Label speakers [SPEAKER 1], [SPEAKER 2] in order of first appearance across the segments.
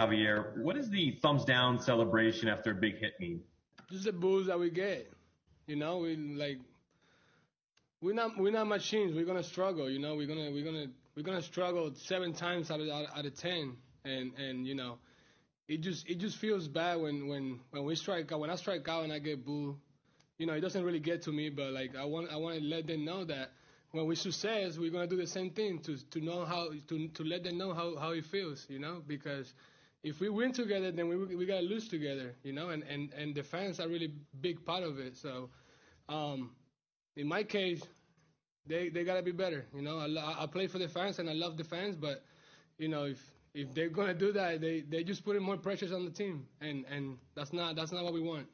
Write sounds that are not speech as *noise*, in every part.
[SPEAKER 1] Javier, what does the thumbs down celebration after a big hit mean?
[SPEAKER 2] Just the booze that we get. You know, we like we're not we're not machines. We're gonna struggle. You know, we're gonna we're gonna we're gonna struggle seven times out of out, out of ten, and and you know, it just it just feels bad when when when we strike out. When I strike out and I get booed, you know, it doesn't really get to me. But like I want I want to let them know that when we success, we're gonna do the same thing to to know how to to let them know how how it feels. You know, because if we win together, then we we gotta lose together, you know, and and and the fans are really big part of it. So, um, in my case, they they gotta be better, you know. I, I play for the fans and I love the fans, but you know if if they're gonna do that, they they just putting more pressures on the team, and and that's not that's not what we want.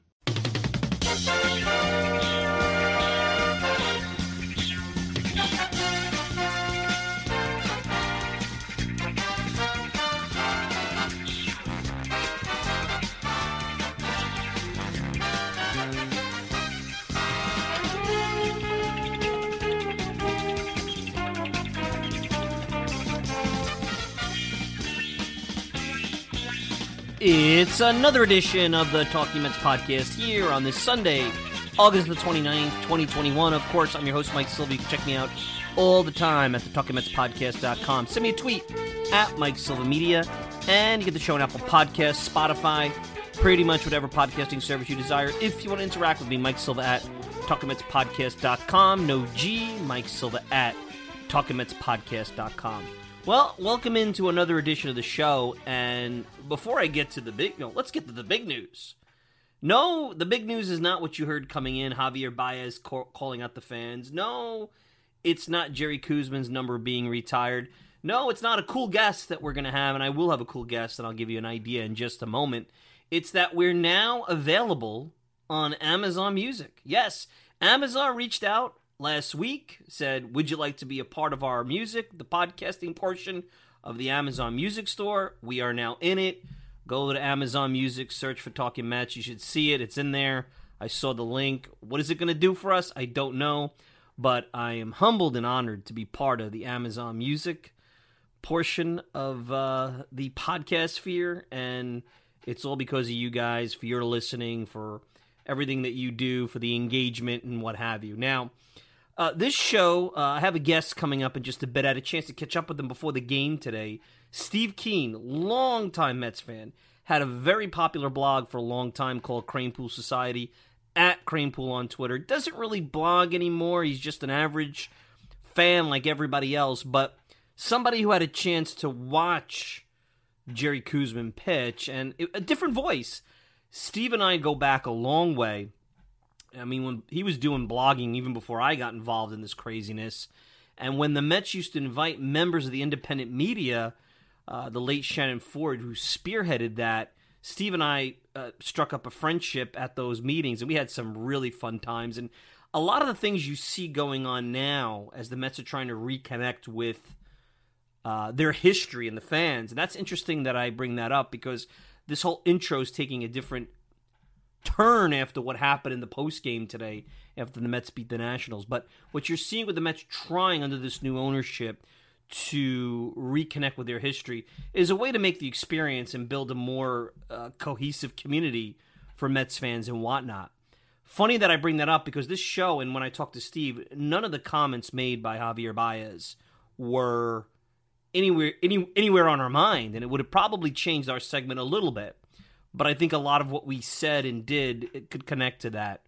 [SPEAKER 3] It's another edition of the Talking Mets podcast here on this Sunday, August the 29th, 2021. Of course, I'm your host, Mike Silva. Check me out all the time at the TalkingMetsPodcast.com. Send me a tweet at Mike Silva Media, and you get the show on Apple Podcasts, Spotify, pretty much whatever podcasting service you desire. If you want to interact with me, Mike Silva at TalkingMetsPodcast.com. No G, Mike Silva at TalkingMetsPodcast.com. Well, welcome into another edition of the show. And before I get to the big, no, let's get to the big news. No, the big news is not what you heard coming in. Javier Baez calling out the fans. No, it's not Jerry Koosman's number being retired. No, it's not a cool guest that we're going to have, and I will have a cool guest, and I'll give you an idea in just a moment. It's that we're now available on Amazon Music. Yes, Amazon reached out last week said, Would you like to be a part of our music, the podcasting portion of the Amazon Music Store? We are now in it. Go to Amazon Music, search for Talking Mets. You should see it. It's in there. I saw the link. What is it going to do for us? I don't know. But I am humbled and honored to be part of the Amazon Music portion of uh, the podcast sphere. And it's all because of you guys, for your listening, for everything that you do, for the engagement and what have you. Now, uh, this show, uh, I have a guest coming up in just a bit. I had a chance to catch up with him before the game today. Steve Keen, longtime Mets fan, had a very popular blog for a long time called Kranepool Society at Kranepool on Twitter. Doesn't really blog anymore. He's just an average fan like everybody else, but somebody who had a chance to watch Jerry Koosman pitch and a different voice. Steve and I go back a long way. I mean, when he was doing blogging even before I got involved in this craziness, and when the Mets used to invite members of the independent media, uh, the late Shannon Ford, who spearheaded that, Steve and I uh, struck up a friendship at those meetings, and we had some really fun times. And a lot of the things you see going on now as the Mets are trying to reconnect with uh, their history and the fans, and that's interesting that I bring that up because this whole intro is taking a different turn after what happened in the post game today after the Mets beat the Nationals. But what you're seeing with the Mets trying under this new ownership to reconnect with their history is a way to make the experience and build a more uh, cohesive community for Mets fans and whatnot. Funny that I bring that up because this show and when I talked to Steve, none of the comments made by Javier Baez were anywhere any, anywhere on our mind, and it would have probably changed our segment a little bit. But I think a lot of what we said and did it could connect to that.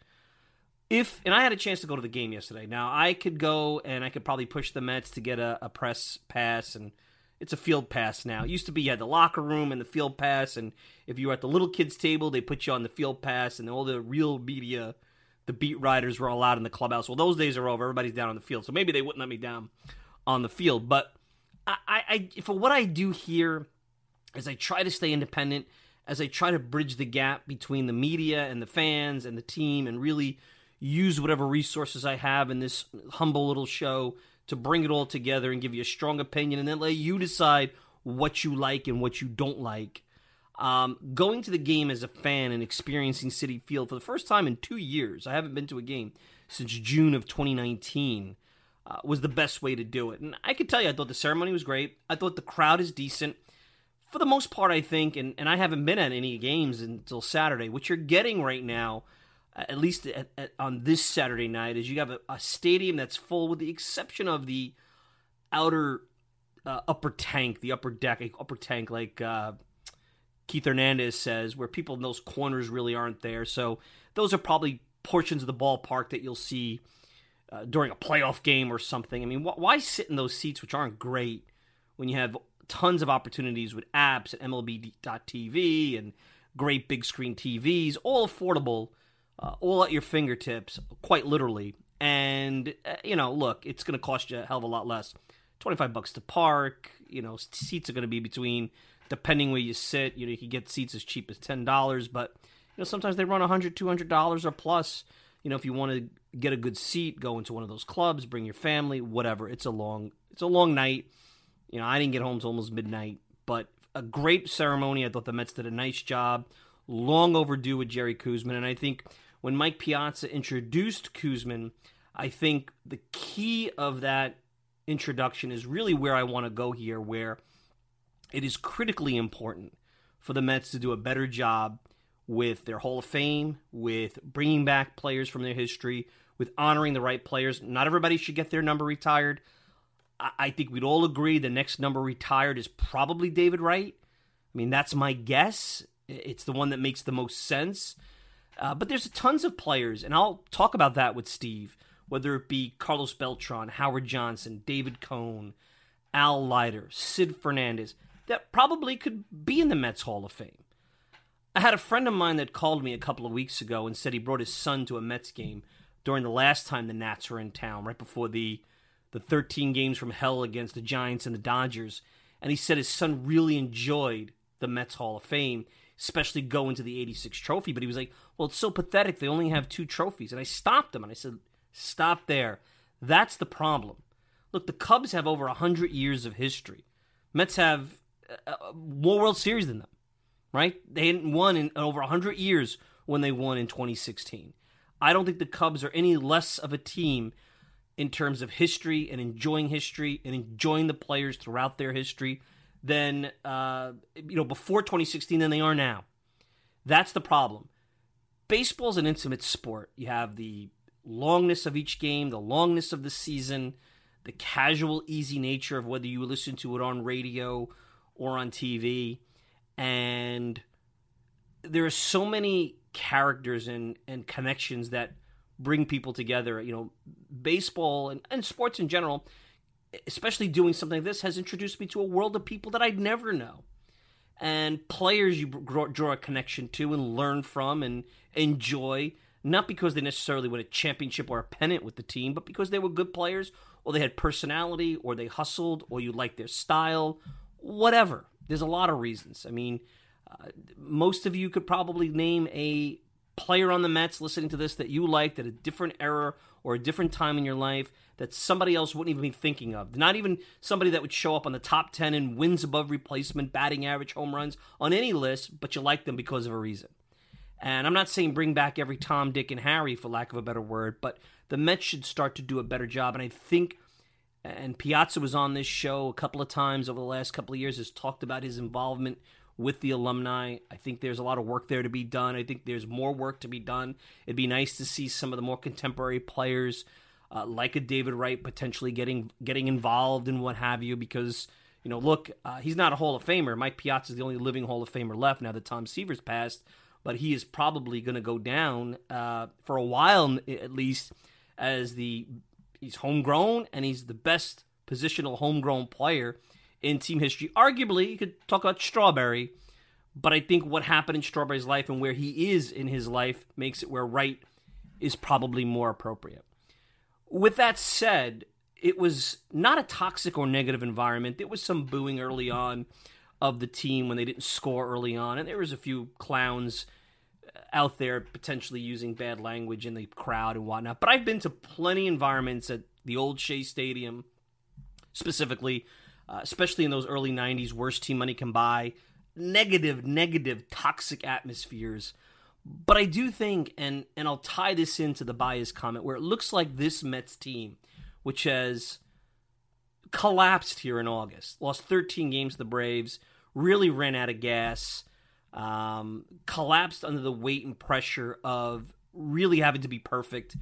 [SPEAKER 3] If and I had a chance to go to the game yesterday. Now I could go and I could probably push the Mets to get a, a press pass and it's a field pass now. It used to be you had the locker room and the field pass, and if you were at the little kids table, they put you on the field pass, and all the real media, the beat writers were allowed in the clubhouse. Well, those days are over. Everybody's down on the field, so maybe they wouldn't let me down on the field. But I, I, for what I do here, is I try to stay independent, as I try to bridge the gap between the media and the fans and the team, and really use whatever resources I have in this humble little show to bring it all together and give you a strong opinion, and then let you decide what you like and what you don't like. Um, going to the game as a fan and experiencing Citi Field for the first time in two years, I haven't been to a game since June of 2019, uh, was the best way to do it. And I can tell you, I thought the ceremony was great. I thought the crowd is decent. For the most part, I think, and, and I haven't been at any games until Saturday, what you're getting right now at least at, at, on this Saturday night, is you have a, a, stadium that's full, with the exception of the outer uh, upper tank, the upper deck, upper tank, like uh, Keith Hernandez says, where people in those corners really aren't there. So those are probably portions of the ballpark that you'll see uh, during a playoff game or something. I mean, wh- why sit in those seats, which aren't great, when you have tons of opportunities with apps at MLB.TV and great big screen TVs, all affordable uh, all at your fingertips, quite literally. And uh, you know, look, it's going to cost you a hell of a lot less. Twenty five bucks to park. You know, seats are going to be between, depending where you sit. You know, you can get seats as cheap as ten dollars, but you know sometimes they run a hundred, two hundred dollars or plus. You know, if you want to get a good seat, go into one of those clubs, bring your family, whatever. It's a long, it's a long night. You know, I didn't get home till almost midnight, but a great ceremony. I thought the Mets did a nice job. Long overdue with Jerry Koosman, and I think when Mike Piazza introduced Koosman, I think the key of that introduction is really where I want to go here, where it is critically important for the Mets to do a better job with their Hall of Fame, with bringing back players from their history, with honoring the right players. Not everybody should get their number retired. I think we'd all agree the next number retired is probably David Wright. I mean, that's my guess. It's the one that makes the most sense. Uh, but there's tons of players, and I'll talk about that with Steve, whether it be Carlos Beltran, Howard Johnson, David Cone, Al Leiter, Sid Fernandez, that probably could be in the Mets Hall of Fame. I had a friend of mine that called me a couple of weeks ago and said he brought his son to a Mets game during the last time the Nats were in town, right before the the 13 games from hell against the Giants and the Dodgers. And he said his son really enjoyed the Mets Hall of Fame especially going to the 86 trophy. But he was like, well, it's so pathetic. They only have two trophies. And I stopped him and I said, stop there. That's the problem. Look, the Cubs have over 100 years of history. Mets have uh, uh, more World Series than them, right? They hadn't won in over 100 years when they won in 2016. I don't think the Cubs are any less of a team in terms of history and enjoying history and enjoying the players throughout their history than uh, you know before 2016 than they are now. That's the problem. Baseball's an intimate sport. You have the longness of each game, the longness of the season, the casual, easy nature of whether you listen to it on radio or on TV, and there are so many characters and, and connections that bring people together. You know, baseball and, and sports in general especially doing something like this, has introduced me to a world of people that I'd never know. And players you draw a connection to and learn from and enjoy, not because they necessarily win a championship or a pennant with the team, but because they were good players, or they had personality, or they hustled, or you like their style, whatever. There's a lot of reasons. I mean, uh, most of you could probably name a player on the Mets listening to this that you liked at a different era or a different time in your life that somebody else wouldn't even be thinking of. Not even somebody that would show up on the top 10 in wins above replacement, batting average, home runs on any list, but you like them because of a reason. And I'm not saying bring back every Tom, Dick, and Harry, for lack of a better word, but the Mets should start to do a better job. And I think, and Piazza was on this show a couple of times over the last couple of years, has talked about his involvement with the alumni. I think there's a lot of work there to be done. I think there's more work to be done. It'd be nice to see some of the more contemporary players, uh, like a David Wright, potentially getting getting involved and what have you, because. You know, look, uh, he's not a Hall of Famer. Mike Piazza is the only living Hall of Famer left now that Tom Seaver's passed but he is probably going to go down uh, for a while at least as the he's homegrown and he's the best positional homegrown player in team history. Arguably, you could talk about Strawberry, but I think what happened in Strawberry's life and where he is in his life makes it where Wright is probably more appropriate. With that said, it was not a toxic or negative environment. There was some booing early on of the team when they didn't score early on, and there was a few clowns uh, out there potentially using bad language in the crowd and whatnot. But I've been to plenty environments at the old Shea Stadium, specifically, uh, especially in those early '90s, worst team money can buy, negative, negative, toxic atmospheres. But I do think, and and I'll tie this into the bias comment, where it looks like this Mets team, which has collapsed here in August, lost 13 games to the Braves, really ran out of gas um, collapsed under the weight and pressure of really having to be perfect,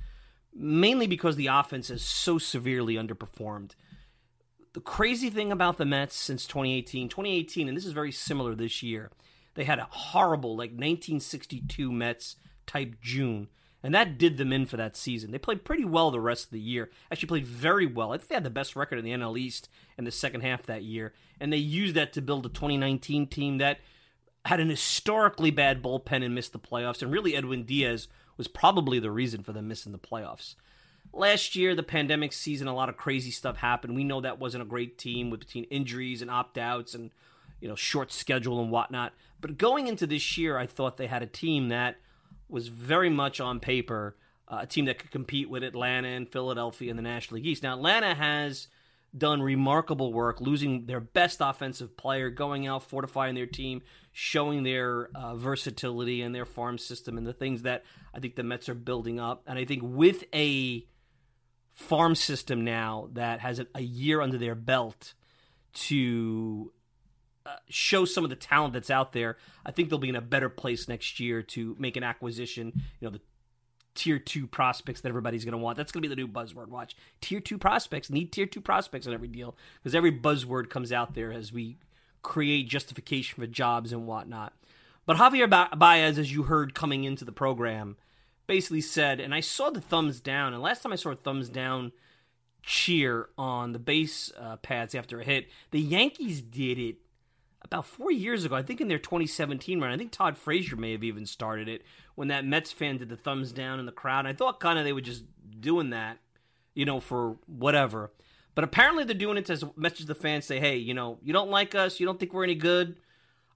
[SPEAKER 3] mainly because the offense has so severely underperformed. The crazy thing about the Mets since 2018, 2018, and this is very similar this year, they had a horrible, like 1962 Mets type June. And that did them in for that season. They played pretty well the rest of the year. Actually, played very well. I think they had the best record in the NL East in the second half that year. And they used that to build a 2019 team that had an historically bad bullpen and missed the playoffs, and really Edwin Diaz was probably the reason for them missing the playoffs. Last year, the pandemic season, a lot of crazy stuff happened. We know that wasn't a great team with between injuries and opt outs and you know short schedule and whatnot. But going into this year, I thought they had a team that was very much on paper uh, a team that could compete with Atlanta and Philadelphia in the National League East. Now, Atlanta has done remarkable work, losing their best offensive player, going out, fortifying their team, showing their uh, versatility and their farm system and the things that I think the Mets are building up. And I think with a farm system now that has a, year under their belt to uh, show some of the talent that's out there, I think they'll be in a better place next year to make an acquisition. You know, the tier two prospects that everybody's going to want. That's going to be the new buzzword. Watch tier two prospects need tier two prospects in every deal because every buzzword comes out there as we create justification for jobs and whatnot. But Javier Baez, as you heard coming into the program, basically said, and I saw the thumbs down. And last time I saw a thumbs down cheer on the base uh, pads after a hit, the Yankees did it about four years ago, I think in their 2017 run, I think Todd Frazier may have even started it when that Mets fan did the thumbs down in the crowd. I thought kind of they were just doing that, you know, for whatever. But apparently they're doing it to message the fans, say, hey, you know, you don't like us, you don't think we're any good,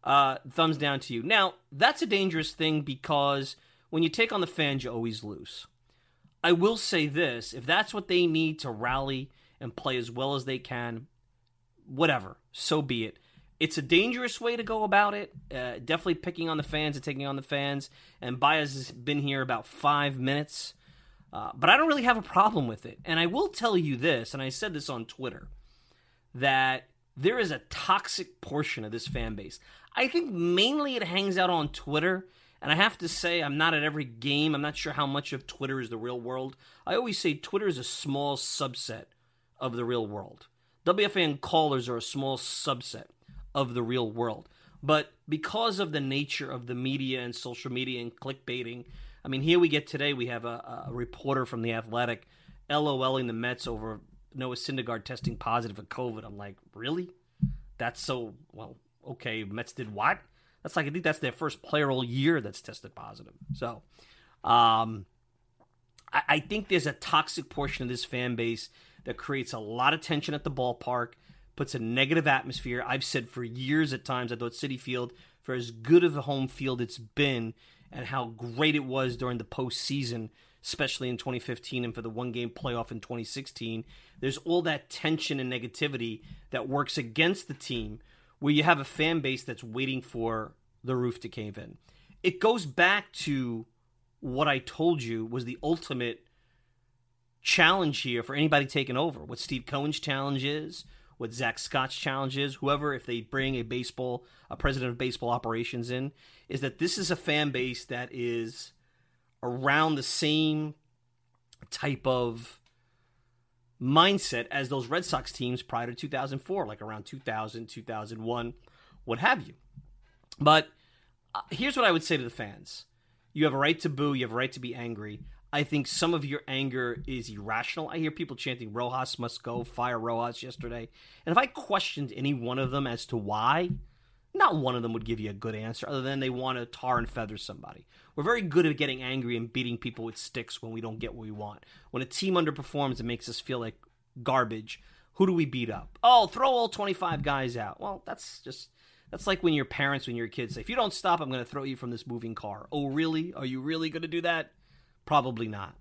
[SPEAKER 3] uh, thumbs down to you. Now, that's a dangerous thing because when you take on the fans, you always lose. I will say this if that's what they need to rally and play as well as they can, whatever, so be it. It's a dangerous way to go about it. Uh, definitely picking on the fans and taking on the fans. And Baez has been here about five minutes. Uh, but I don't really have a problem with it. And I will tell you this, and I said this on Twitter, that there is a toxic portion of this fan base. I think mainly it hangs out on Twitter. And I have to say, I'm not at every game. I'm not sure how much of Twitter is the real world. I always say Twitter is a small subset of the real world. WFAN callers are a small subset of the real world. But because of the nature of the media and social media and clickbaiting, I mean, here we get today, we have a, a reporter from The Athletic LOLing the Mets over Noah Syndergaard testing positive for COVID. I'm like, really? That's so, well, okay, Mets did what? That's like, I think that's their first player all year that's tested positive. So, um, I, I think there's a toxic portion of this fan base that creates a lot of tension at the ballpark puts a negative atmosphere. I've said for years at times, I thought Citi Field, for as good of a home field it's been and how great it was during the postseason, especially in 2015 and for the one game playoff in 2016. There's all that tension and negativity that works against the team where you have a fan base that's waiting for the roof to cave in. It goes back to what I told you was the ultimate challenge here for anybody taking over. What Steve Cohen's challenge is, what Zack Scott's challenge is, whoever, if they bring a baseball, a president of baseball operations in, is that this is a fan base that is around the same type of mindset as those Red Sox teams prior to 2004, like around 2000, 2001, what have you. But uh, here's what I would say to the fans you have a right to boo, you have a right to be angry. I think some of your anger is irrational. I hear people chanting Rojas must go, fire Rojas yesterday. And if I questioned any one of them as to why, not one of them would give you a good answer other than they want to tar and feather somebody. We're very good at getting angry and beating people with sticks when we don't get what we want. When a team underperforms, it makes us feel like garbage. Who do we beat up? Oh, throw all 25 guys out. Well, that's just that's like when your parents when your kids say, "If you don't stop, I'm going to throw you from this moving car." Oh, really? Are you really going to do that? Probably not.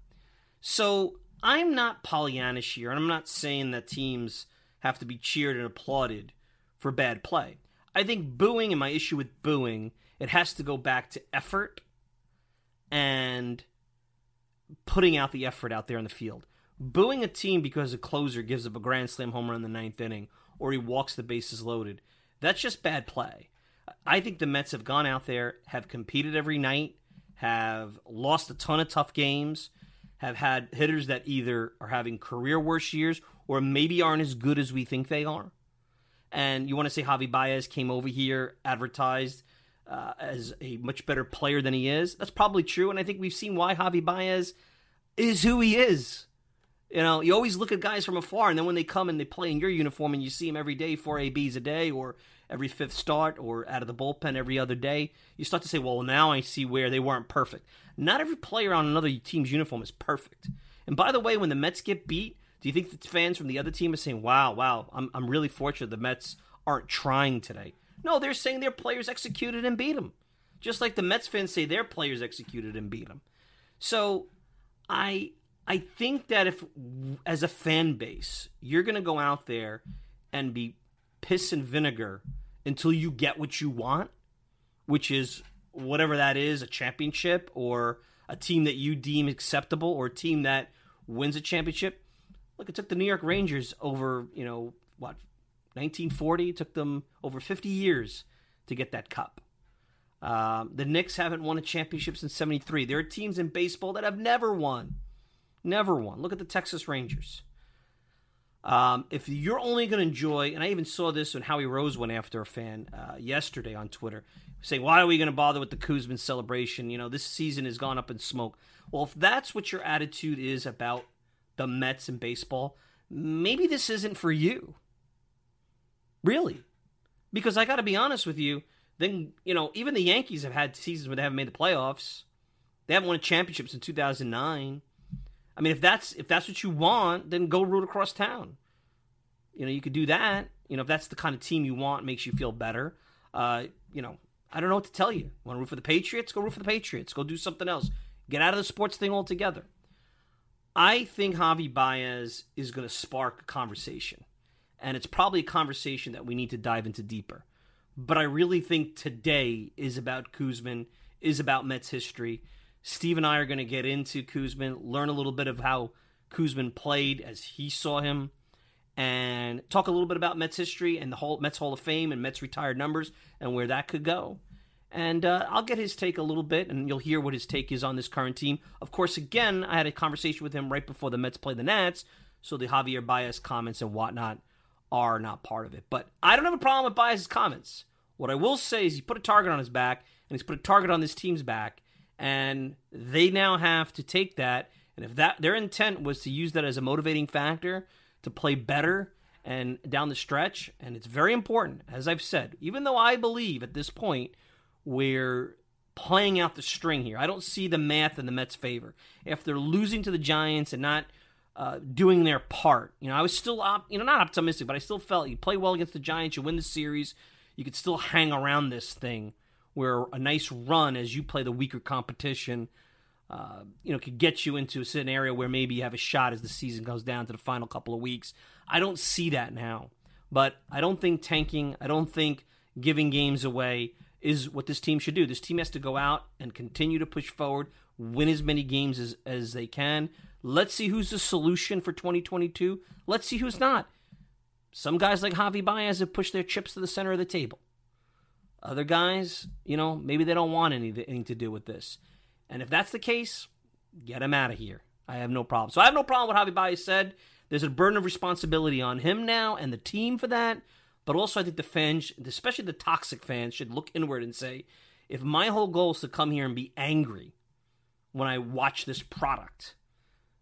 [SPEAKER 3] So, I'm not Pollyannish here, and I'm not saying that teams have to be cheered and applauded for bad play. I think booing and my issue with booing, it has to go back to effort and putting out the effort out there in the field. Booing a team because a closer gives up a grand slam home run in the ninth inning or he walks the bases loaded, that's just bad play. I think the Mets have gone out there, have competed every night, have lost a ton of tough games, have had hitters that either are having career worst years or maybe aren't as good as we think they are. And you want to say Javi Baez came over here, advertised uh, as a much better player than he is. That's probably true, and I think we've seen why Javi Baez is who he is. You know, you always look at guys from afar, and then when they come and they play in your uniform, and you see them every day, four ABs a day, or every fifth start, or out of the bullpen every other day, you start to say, well, now I see where they weren't perfect. Not every player on another team's uniform is perfect. And by the way, when the Mets get beat, do you think the fans from the other team are saying, wow, wow, I'm, I'm really fortunate the Mets aren't trying today? No, they're saying their players executed and beat them. Just like the Mets fans say their players executed and beat them. So I I think that if as a fan base, you're going to go out there and be piss and vinegar until you get what you want, which is whatever that is, a championship or a team that you deem acceptable or a team that wins a championship. Look, it took the New York Rangers over, you know, what, 1940. It took them over 50 years to get that cup. Um, the Knicks haven't won a championship since 73. There are teams in baseball that have never won. Never won. Look at the Texas Rangers. Um, if you're only going to enjoy, and I even saw this when Howie Rose went after a fan uh, yesterday on Twitter, saying, Why are we going to bother with the Koosman celebration? You know, this season has gone up in smoke. Well, if that's what your attitude is about the Mets and baseball, maybe this isn't for you. Really. Because I got to be honest with you, then, you know, even the Yankees have had seasons where they haven't made the playoffs. They haven't won a championship since 2009. I mean, if that's if that's what you want, then go root across town. You know, you could do that. You know, if that's the kind of team you want, makes you feel better. Uh, you know, I don't know what to tell you. Want to root for the Patriots? Go root for the Patriots. Go do something else. Get out of the sports thing altogether. I think Javi Baez is going to spark a conversation and it's probably a conversation that we need to dive into deeper. But I really think today is about Koosman, is about Mets history. Steve and I are going to get into Koosman, learn a little bit of how Koosman played as he saw him, and talk a little bit about Mets history and the whole Mets Hall of Fame and Mets retired numbers and where that could go. And uh, I'll get his take a little bit, and you'll hear what his take is on this current team. Of course, again, I had a conversation with him right before the Mets play the Nats, so the Javier Baez comments and whatnot are not part of it. But I don't have a problem with Baez's comments. What I will say is he put a target on his back, and he's put a target on this team's back, and they now have to take that. And if that their intent was to use that as a motivating factor to play better and down the stretch, and it's very important, as I've said, even though I believe at this point we're playing out the string here. I don't see the math in the Mets' favor. If they're losing to the Giants and not uh, doing their part. You know, I was still, op- you know, not optimistic, but I still felt you play well against the Giants, you win the series, you could still hang around this thing where a nice run as you play the weaker competition, uh, you know, could get you into a scenario where maybe you have a shot as the season goes down to the final couple of weeks. I don't see that now. But I don't think tanking, I don't think giving games away is what this team should do. This team has to go out and continue to push forward, win as many games as, as they can. Let's see who's the solution for 2022. Let's see who's not. Some guys like Javi Baez have pushed their chips to the center of the table. Other guys, you know, maybe they don't want anything to do with this. And if that's the case, get him out of here. I have no problem. So I have no problem with what Javi Baez said. There's a burden of responsibility on him now and the team for that. But also, I think the fans, especially the toxic fans, should look inward and say, if my whole goal is to come here and be angry when I watch this product,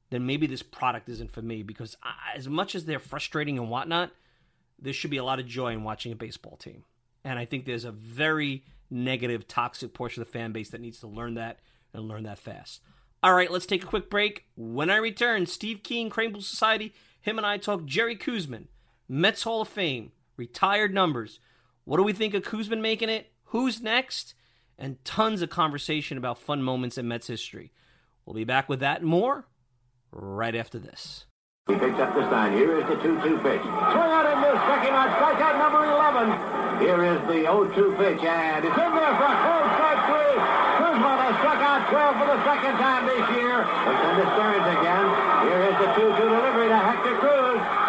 [SPEAKER 3] then maybe this product isn't for me. Because as much as they're frustrating and whatnot, there should be a lot of joy in watching a baseball team. And I think there's a very negative, toxic portion of the fan base that needs to learn that and learn that fast. All right, let's take a quick break. When I return, Steve Kean, Kranepool Society, him and I talk Jerry Koosman, Mets Hall of Fame, retired numbers. What do we think of Koosman making it? Who's next? And tons of conversation about fun moments in Mets history. We'll be back with that and more right after this.
[SPEAKER 4] He picks up the sign. Here is the 2-2 pitch. Swing out and miss. Second out. Strikeout number 11. Here is the 0-2 pitch. And it's in there for a cold strike three. Koosman has struck out 12 for the second time this year. Looks into Stearns again. Here is the 2-2 delivery to Hector Cruz.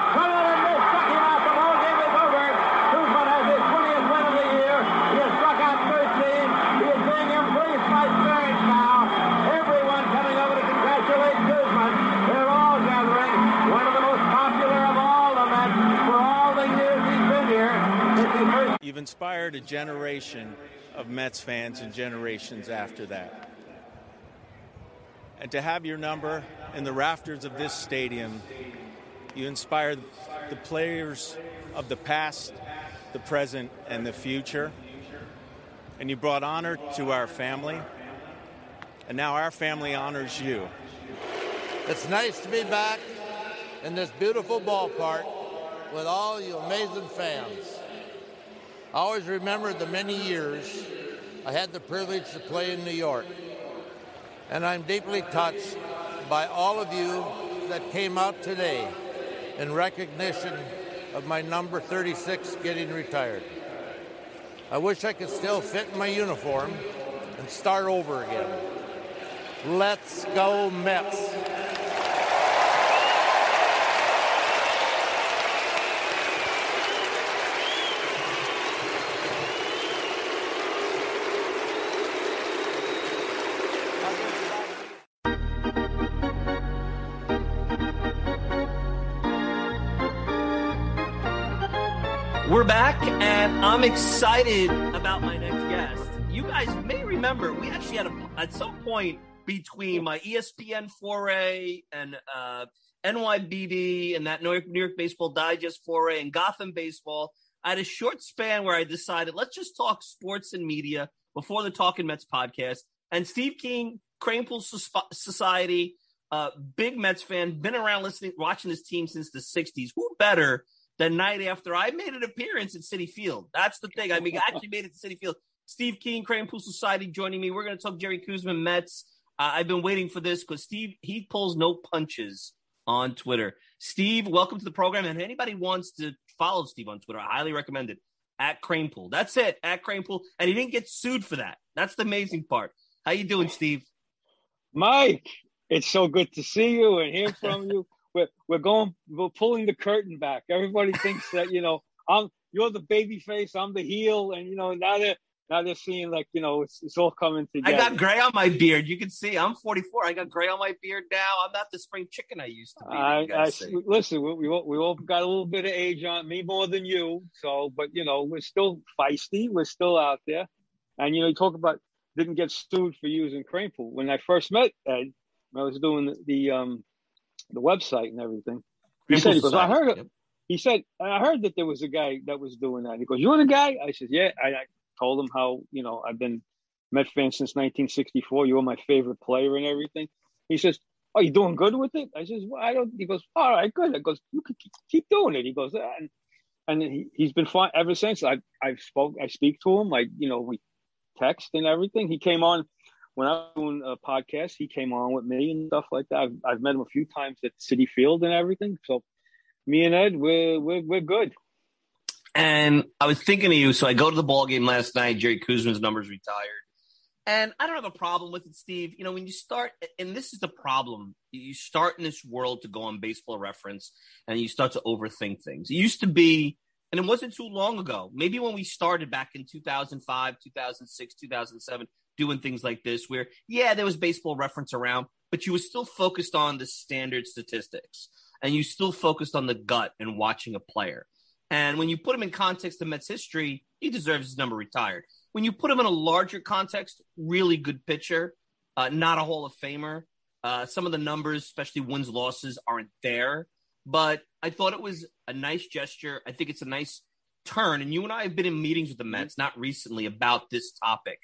[SPEAKER 5] Inspired a generation of Mets fans and generations after that. And to have your number in the rafters of this stadium, you inspired the players of the past, the present, and the future. And you brought honor to our family. And now our family honors you.
[SPEAKER 6] It's nice to be back in this beautiful ballpark with all you amazing fans. I always remember the many years I had the privilege to play in New York. And I'm deeply touched by all of you that came out today in recognition of my number 36 getting retired. I wish I could still fit in my uniform and start over again. Let's go, Mets.
[SPEAKER 3] I'm excited about my next guest. You guys may remember we actually had a, at some point between my ESPN foray and uh, NYBD and that New York, New York Baseball Digest foray and Gotham Baseball. I had a short span where I decided let's just talk sports and media before the Talking Mets podcast. And Steve King, Kranepool Society, uh, big Mets fan, been around listening, watching this team since the '60s. Who better? The night after I made an appearance at Citi Field. That's the thing. I mean, I *laughs* actually made it to Citi Field. Steve King, Kranepool Society joining me. We're going to talk Jerry Koosman Mets. Uh, I've been waiting for this because Steve, he pulls no punches on Twitter. Steve, welcome to the program. And if anybody wants to follow Steve on Twitter, I highly recommend it. At Kranepool. That's it. At Kranepool. And he didn't get sued for that. That's the amazing part. How you doing, Steve?
[SPEAKER 7] Mike, it's so good to see you and hear from you we're we're going we're pulling the curtain back. Everybody thinks that you know I'm you're the baby face, I'm the heel, and you know now they're now they're seeing like you know it's, it's all coming together.
[SPEAKER 3] I got gray on my beard. You can see I'm 44. I got gray on my beard now. I'm not the spring chicken I used to be.
[SPEAKER 7] I, I listen. We, we all, we all got a little bit of age on me more than you. So, but you know we're still feisty. We're still out there, and you know you talk about didn't get sued for using Kranepool When I first met Ed, I was doing the, the um the website and everything. He said, he goes, I heard it. He said, I heard that there was a guy that was doing that. He goes, You're the guy? I said, Yeah. I, I told him how, you know, I've been Met fan since 1964. You were my favorite player and everything. He says, Are you doing good with it? I says, Well, I don't. He goes, All right, good. I goes, You can keep doing it. He goes, and, and he, he's been fine ever since. I I've spoke, I speak to him. Like, you know, we text and everything. He came on when I was doing a podcast. He came on with me and stuff like that. I've, I've met him a few times at Citi Field and everything. So me and Ed, we're we're, we're good.
[SPEAKER 3] And I was thinking of you, so I go to the ball game last night. Jerry Koosman's number's retired. And I don't have a problem with it, Steve. You know, when you start, and this is the problem, you start in this world to go on baseball reference and you start to overthink things. It used to be, and it wasn't too long ago, maybe when we started back in 2005, 2006, 2007, doing things like this, where, yeah, there was baseball reference around, but you were still focused on the standard statistics and you still focused on the gut and watching a player. And when you put him in context of Mets history, he deserves his number retired when you put him in a larger context, really good pitcher, uh, not a Hall of Famer. Uh, some of the numbers, especially wins losses, aren't there. But I thought it was a nice gesture. I think it's a nice turn. And you and I have been in meetings with the Mets, not recently, about this topic.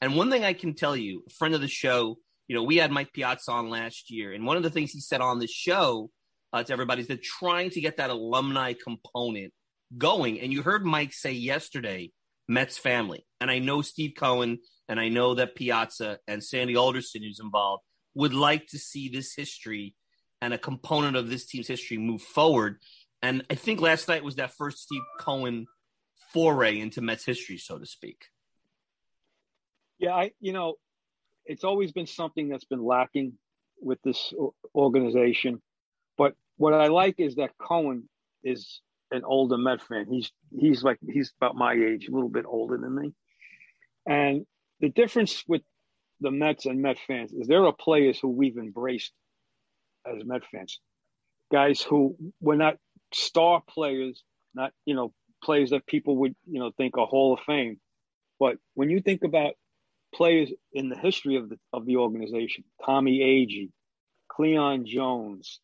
[SPEAKER 3] And one thing I can tell you, a friend of the show, you know, we had Mike Piazza on last year, and one of the things he said on the show uh, to everybody is that trying to get that alumni component going. And you heard Mike say yesterday Mets family. And I know Steve Cohen and I know that Piazza and Sandy Alderson, who's involved, would like to see this history and a component of this team's history move forward. And I think last night was that first Steve Cohen foray into Mets history, so to speak.
[SPEAKER 7] Yeah, I you know, it's always been something that's been lacking with this organization. But what I like is that Cohen is an older Met fan. He's he's like he's about my age, a little bit older than me. And the difference with the Mets and Met fans is there are players who we've embraced as Met fans, guys who were not star players, not you know players that people would you know think are Hall of Fame. But when you think about players in the history of the of the organization, Tommy Agee, Cleon Jones,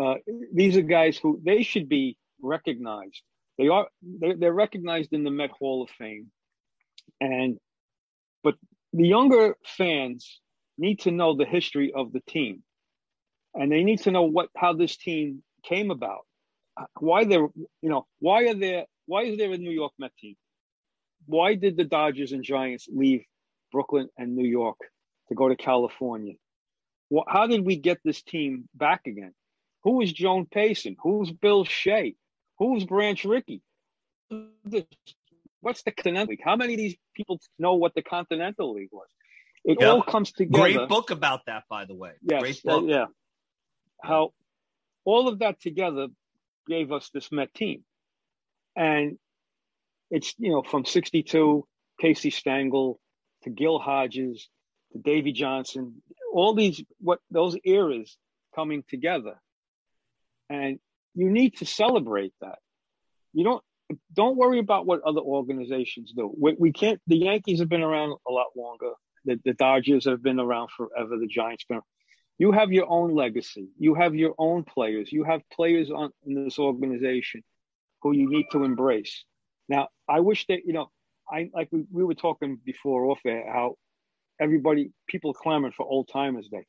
[SPEAKER 7] uh, these are guys who they should be recognized. They are they're, they're recognized in the Met Hall of Fame, and but the younger fans need to know the history of the team, and they need to know what how this team came about, why they're you know why are there why is there a New York Met team? Why did the Dodgers and Giants leave Brooklyn and New York to go to California? Well, how did we get this team back again? Who is Joan Payson? Who's Bill Shea? Who's Branch Rickey? What's the Continental League? How many of these people know what the Continental League was? It yep. all comes together.
[SPEAKER 3] Great book about that, by the way.
[SPEAKER 7] Yes,
[SPEAKER 3] Great
[SPEAKER 7] book. Uh, yeah. How all of that together gave us this Met team. And it's, you know, from 62, Casey Stengel to Gil Hodges to Davey Johnson, all these, what those eras coming together. And you need to celebrate that. You don't don't worry about what other organizations do. We, we can't. The Yankees have been around a lot longer. The, the Dodgers have been around forever. The Giants been. You have your own legacy. You have your own players. You have players on in this organization who you need to embrace. Now, I wish that you know, I like we, we were talking before off air how everybody people clamoring for old timers day.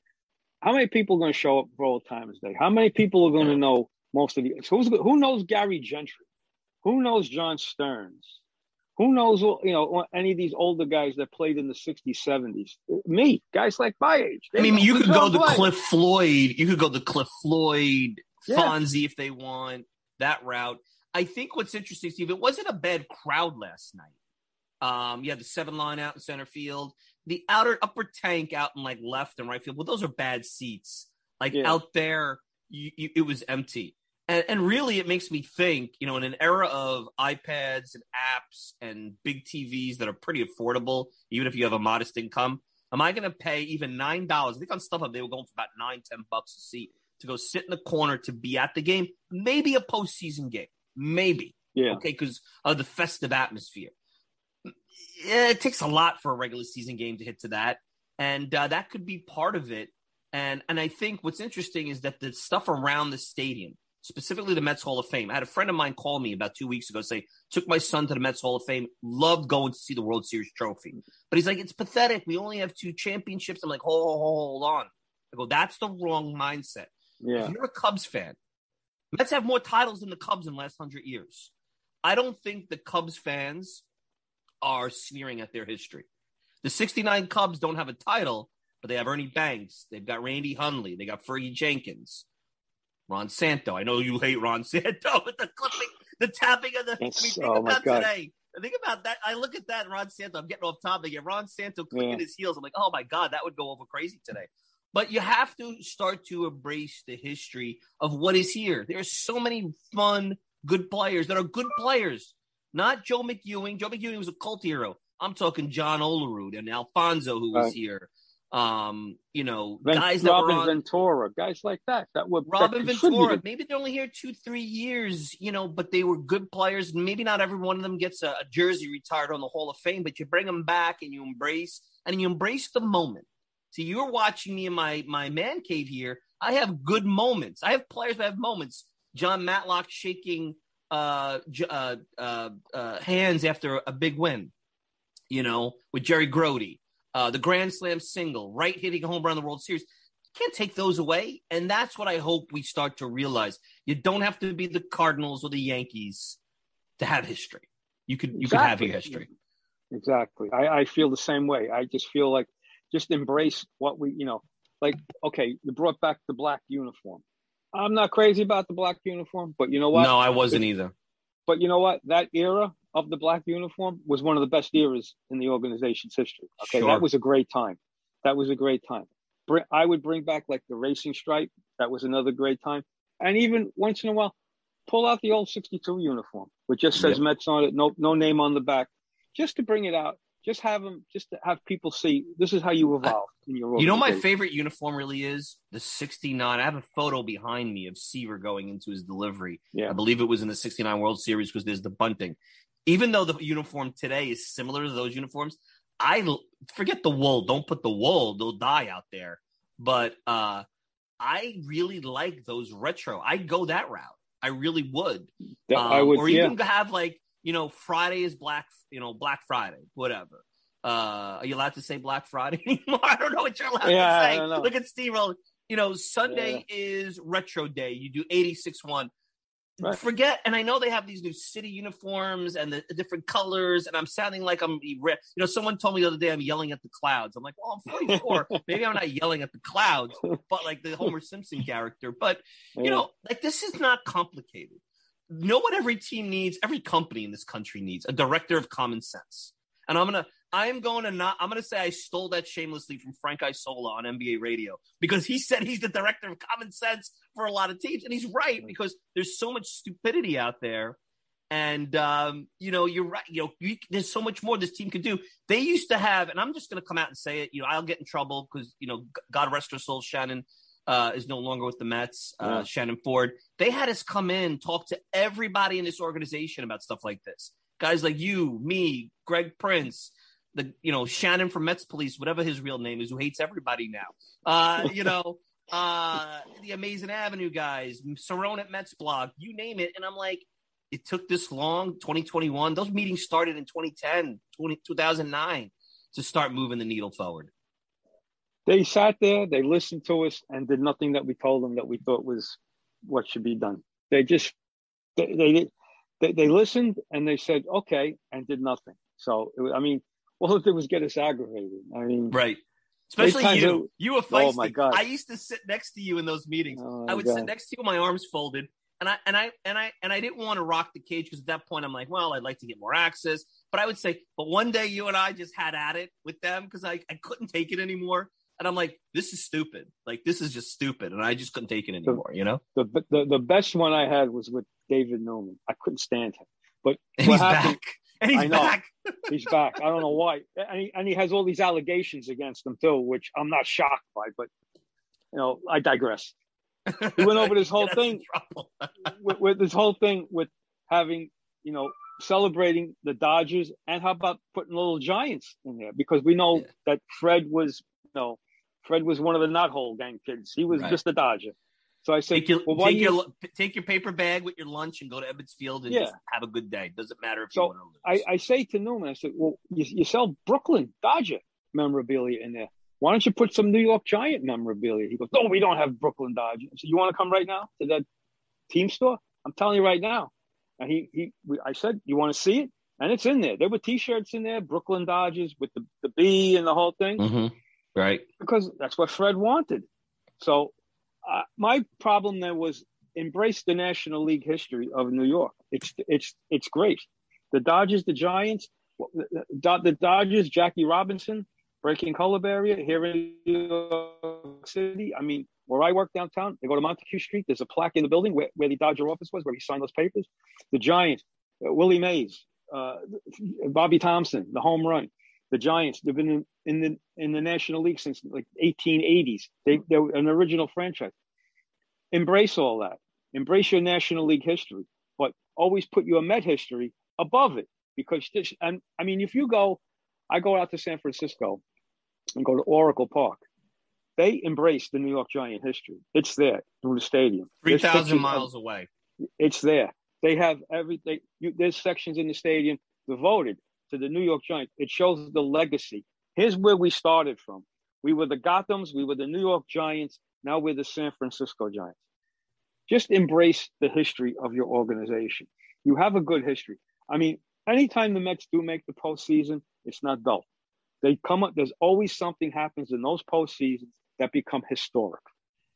[SPEAKER 7] How many people are going to show up for old timers day? How many people are going to know most of the who's who knows Gary Gentry, who knows John Stearns, who knows you know any of these older guys that played in the 60s, 70s. Me, guys like my age.
[SPEAKER 3] I mean, you could go to Cliff Floyd, you could go to Cliff Floyd, Fonzie yeah. if they want that route. I think what's interesting, Steve, it wasn't a bad crowd last night. Um, you had the seven line out in center field, the outer upper tank out in like left and right field. Well, those are bad seats. Like yeah. out there, you, you, it was empty. And, and really, it makes me think, you know, in an era of iPads and apps and big TVs that are pretty affordable, even if you have a modest income, am I going to pay even nine dollars? I think on StubHub they were going for about nine, ten bucks a seat to go sit in the corner to be at the game, maybe a postseason game, maybe.
[SPEAKER 7] Yeah.
[SPEAKER 3] Okay, because of the festive atmosphere. Yeah, it takes a lot for a regular season game to hit to that, and uh, that could be part of it. And and I think what's interesting is that the stuff around the stadium specifically the Mets Hall of Fame. I had a friend of mine call me about two weeks ago, say, took my son to the Mets Hall of Fame, loved going to see the World Series trophy. But he's like, it's pathetic. We only have two championships. I'm like, hold, hold, hold on. I go, that's the wrong mindset.
[SPEAKER 7] Yeah.
[SPEAKER 3] If you're a Cubs fan, Mets have more titles than the Cubs in the last hundred years. I don't think the Cubs fans are sneering at their history. The 69 Cubs don't have a title, but they have Ernie Banks. They've got Randy Hundley. They got Fergie Jenkins. Ron Santo. I know you hate Ron *laughs* Santo with the clipping, the tapping of the. I mean, think
[SPEAKER 7] oh
[SPEAKER 3] about
[SPEAKER 7] God.
[SPEAKER 3] today. Think about that. I look at that Ron Santo. I'm getting off topic. Yeah, Ron Santo clicking
[SPEAKER 7] Yeah.
[SPEAKER 3] his heels. I'm like, oh my God, that would go over crazy today. But you have to start to embrace the history of what is here. There are so many fun, good players that are good players. Not Joe McEwing. Joe McEwing was a cult hero. I'm talking John Olerud and Alfonzo, who was
[SPEAKER 7] Right.
[SPEAKER 3] here. Um, you know,
[SPEAKER 7] Ven-
[SPEAKER 3] guys that
[SPEAKER 7] Robin
[SPEAKER 3] were on
[SPEAKER 7] Ventura, guys like that. That were that
[SPEAKER 3] Robin Ventura. Maybe they're only here two, three years, you know, but they were good players. Maybe not every one of them gets a, a jersey retired on the Hall of Fame, but you bring them back and you embrace and you embrace the moment. See, you're watching me in my my man cave here. I have good moments. I have players that have moments. Jon Matlack shaking uh, j- uh, uh, uh, hands after a big win, you know, with Jerry Grote. Uh, the Grand Slam single, right hitting a home run in the World Series. Can't take those away. And that's what I hope we start to realize. You don't have to be the Cardinals or the Yankees to have history. You could you could have your history.
[SPEAKER 7] Exactly. I, I feel the same way. I just feel like just embrace what we, you know, like, okay, you brought back the black uniform. I'm not crazy about the black uniform, but you know what?
[SPEAKER 3] No, I wasn't either.
[SPEAKER 7] But you know what? That era of the black uniform was one of the best eras in the organization's history. Okay,
[SPEAKER 3] Sure.
[SPEAKER 7] that was a great time. That was a great time. I would bring back like the racing stripe. That was another great time. And even once in a while, pull out the old '62 uniform, which just says
[SPEAKER 3] Yep.
[SPEAKER 7] Mets on it, no no name on the back, just to bring it out. Just have them, just to have people see this is how you evolve in your. Role.
[SPEAKER 3] You know, my favorite uniform really is the 69. I have a photo behind me of Seaver going into his delivery.
[SPEAKER 7] Yeah.
[SPEAKER 3] I believe it was in the 69 World Series because there's the bunting. Even though the uniform today is similar to those uniforms, i forget the wool. Don't put the wool; they'll die out there. But uh, I really like those retro. I'd go that route. I really would.
[SPEAKER 7] That- I
[SPEAKER 3] Um,
[SPEAKER 7] would,
[SPEAKER 3] or
[SPEAKER 7] yeah.
[SPEAKER 3] even have like you know Friday is Black, you know Black Friday, whatever. Uh, are you allowed to say Black Friday *laughs* anymore? I don't know what you're allowed
[SPEAKER 7] Yeah,
[SPEAKER 3] to say. Look at Steve. Roll. You know, Sunday is Retro Day. You do 86 one.
[SPEAKER 7] Right.
[SPEAKER 3] Forget, and I know they have these new city uniforms and the, the different colors, and I'm sounding like I'm, you know, someone told me the other day I'm yelling at the clouds. I'm like, well, I'm 44. *laughs* Maybe I'm not yelling at the clouds, but like the Homer Simpson character. But you
[SPEAKER 7] Yeah.
[SPEAKER 3] know, like this is not complicated. Know what every team needs, every company in this country needs a director of common sense. And I'm gonna, I am going to not, I'm gonna say I stole that shamelessly from Frank Isola on NBA radio because he said he's the director of common sense for a lot of teams, and he's right because there's so much stupidity out there. And um, you know, you're right. You know, you, there's so much more this team could do. They used to have, and I'm just going to come out and say it. You know, I'll get in trouble because you know, God rest her soul, Shannon uh, is no longer with the Mets. Uh,
[SPEAKER 7] Yeah.
[SPEAKER 3] Shannon Forde. They had us come in, talk to everybody in this organization about stuff like this. Guys like you, me, Greg Prince, the you know Shannon from Mets Police, whatever his real name is, who hates everybody now. Uh, *laughs* you know, uh, the Amazing Avenue guys, Cerrone at Mets blog, you name it. And I'm like, it took this long, 2021. Those meetings started in 2010, 20, 2009 to start moving the needle forward.
[SPEAKER 7] They sat there, they listened to us, and did nothing that we told them that we thought was what should be done. They just they they they, they listened and they said okay and did nothing. So was, I mean, all it did was get us aggravated. I mean,
[SPEAKER 3] Right. Especially you. You were feisty.
[SPEAKER 7] Oh, my God.
[SPEAKER 3] I used to sit next to you in those meetings.
[SPEAKER 7] Oh,
[SPEAKER 3] I would
[SPEAKER 7] God.
[SPEAKER 3] sit next to you with my arms folded. And I and I and I and I didn't want to rock the cage because at that point I'm like, well, I'd like to get more access. But I would say, but one day you and I just had at it with them because I, I couldn't take it anymore. And I'm like, this is stupid. Like this is just stupid. And I just couldn't take it anymore, you know?
[SPEAKER 7] the, the the best one I had was with David Newman. I couldn't stand him, but
[SPEAKER 3] And he's
[SPEAKER 7] happened-
[SPEAKER 3] back. And he's
[SPEAKER 7] I know.
[SPEAKER 3] back. *laughs*
[SPEAKER 7] He's back. I don't know why, and he, and he has all these allegations against him too, which I'm not shocked by. But you know, I digress. *laughs* He went over this whole
[SPEAKER 3] Get us in
[SPEAKER 7] thing *laughs* with, with this whole thing with having you know celebrating the Dodgers, and how about putting little Giants in there because we know
[SPEAKER 3] Yeah.
[SPEAKER 7] that Fred was you know Fred was one of the not whole gang kids. He was
[SPEAKER 3] Right.
[SPEAKER 7] just a Dodger. So I said,
[SPEAKER 3] Take your,
[SPEAKER 7] well, why
[SPEAKER 3] take,
[SPEAKER 7] you-
[SPEAKER 3] your, take your paper bag with your lunch and go to Ebbets Field and
[SPEAKER 7] Yeah.
[SPEAKER 3] just have a good day. Doesn't matter if
[SPEAKER 7] So,
[SPEAKER 3] you want to lose.
[SPEAKER 7] I, I say to Newman, I said, well, you, you sell Brooklyn Dodger memorabilia in there. Why don't you put some New York Giant memorabilia? He goes, no, we don't have Brooklyn Dodger. I said, you want to come right now to that team store? I'm telling you right now. And he, he, we, I said, you want to see it? and it's in there. There were T-shirts in there, Brooklyn Dodgers with the the B and the whole thing,
[SPEAKER 3] Mm-hmm. Right.
[SPEAKER 7] because that's what Fred wanted. So uh, my problem then was embrace the National League history of New York. It's it's it's great. The Dodgers, the Giants, the Dodgers, Jackie Robinson, breaking color barrier here in New York City. I mean, where I work downtown, they go to Montague Street. There's a plaque in the building where, where the Dodger office was, where he signed those papers. The Giants, uh, Willie Mays, uh, Bobby Thomson, the home run. The Giants, they've been in, in the in the National League since like 1880s. They, they're an original franchise. Embrace all that. Embrace your National League history, but always put your Met history above it because this. And I mean, if you go, I go out to San Francisco and go to Oracle Park. They embrace the New York Giant history. It's there through the stadium.
[SPEAKER 3] Three thousand
[SPEAKER 7] of-
[SPEAKER 3] miles away.
[SPEAKER 7] it's there. They have everything. You, there's sections in the stadium devoted to the New York Giants. It shows the legacy. Here's where we started from. We were the Gothams. We were the New York Giants. Now we're the San Francisco Giants. Just embrace the history of your organization. You have a good history. I mean, anytime the Mets do make the postseason, it's not dull. They come up. There's always something happens in those postseasons that become historic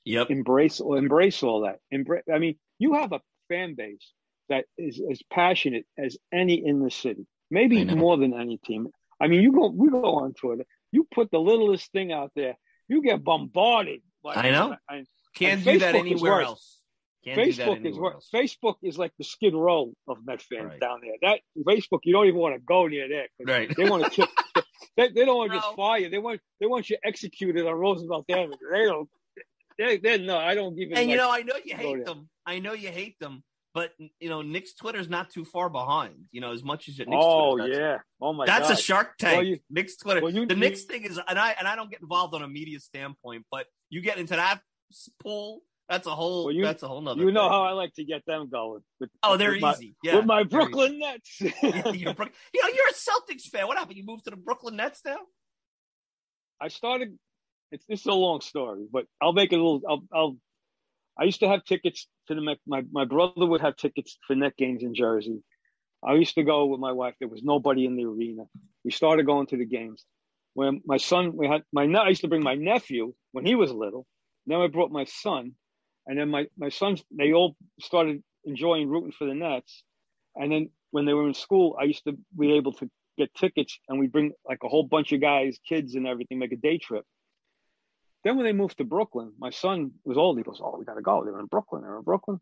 [SPEAKER 3] Yep.
[SPEAKER 7] embrace embrace all that. Embrace. I mean, you have a fan base that is as passionate as any in the city, maybe more than any team. I mean, you go we go on Twitter, you put the littlest thing out there, you get bombarded. by-
[SPEAKER 3] I know.
[SPEAKER 7] I-
[SPEAKER 3] Can't
[SPEAKER 7] And
[SPEAKER 3] do that
[SPEAKER 7] Facebook is
[SPEAKER 3] anywhere else. Can't
[SPEAKER 7] Facebook is
[SPEAKER 3] anywhere else.
[SPEAKER 7] Facebook is like the Skid Row of Met fans
[SPEAKER 3] Right.
[SPEAKER 7] down there. That Facebook, you don't even want to go near there. 'cause
[SPEAKER 3] Right.
[SPEAKER 7] They want to kill. They, they don't want to
[SPEAKER 3] Bro.
[SPEAKER 7] just fire. You. They want they want you executed on Roosevelt Avenue. They don't. They, they no, I don't even.
[SPEAKER 3] And you know, I know you hate them. I know you hate them, but you know, Nick's Twitter's not too far behind. You know, as much as Nick's
[SPEAKER 7] oh
[SPEAKER 3] Twitter,
[SPEAKER 7] yeah. Oh my
[SPEAKER 3] that's
[SPEAKER 7] god.
[SPEAKER 3] a Shark Tank.
[SPEAKER 7] Well, you-
[SPEAKER 3] Nick's Twitter.
[SPEAKER 7] well, you-
[SPEAKER 3] the
[SPEAKER 7] you-
[SPEAKER 3] Nick's thing is, and I and I don't get involved on a media standpoint, but you get into that pool. That's a whole.
[SPEAKER 7] Well, you-
[SPEAKER 3] that's a whole nother.
[SPEAKER 7] You know
[SPEAKER 3] thing.
[SPEAKER 7] how I like to get them going. With,
[SPEAKER 3] Oh, they're
[SPEAKER 7] with my,
[SPEAKER 3] easy. Yeah,
[SPEAKER 7] with my. Brooklyn Nets. *laughs*
[SPEAKER 3] you're, Brook- you know, you're a Celtics fan. What happened? You moved to the Brooklyn Nets now?
[SPEAKER 7] I started. It's this is a long story, but I'll make it a little. I'll. I'll I used to have tickets to the. My my brother would have tickets for net games in Jersey. I used to go with my wife. There was nobody in the arena. We started going to the games. When my son, we had my. I used to bring my nephew when he was little. Then I brought my son, and then my my sons. They all started enjoying rooting for the Nets. And then when they were in school, I used to be able to get tickets, and we bring like a whole bunch of guys, kids, and everything, make a day trip. Then when they moved to Brooklyn, my son was old. He goes, "Oh, we got to go. They're in Brooklyn. They're in Brooklyn."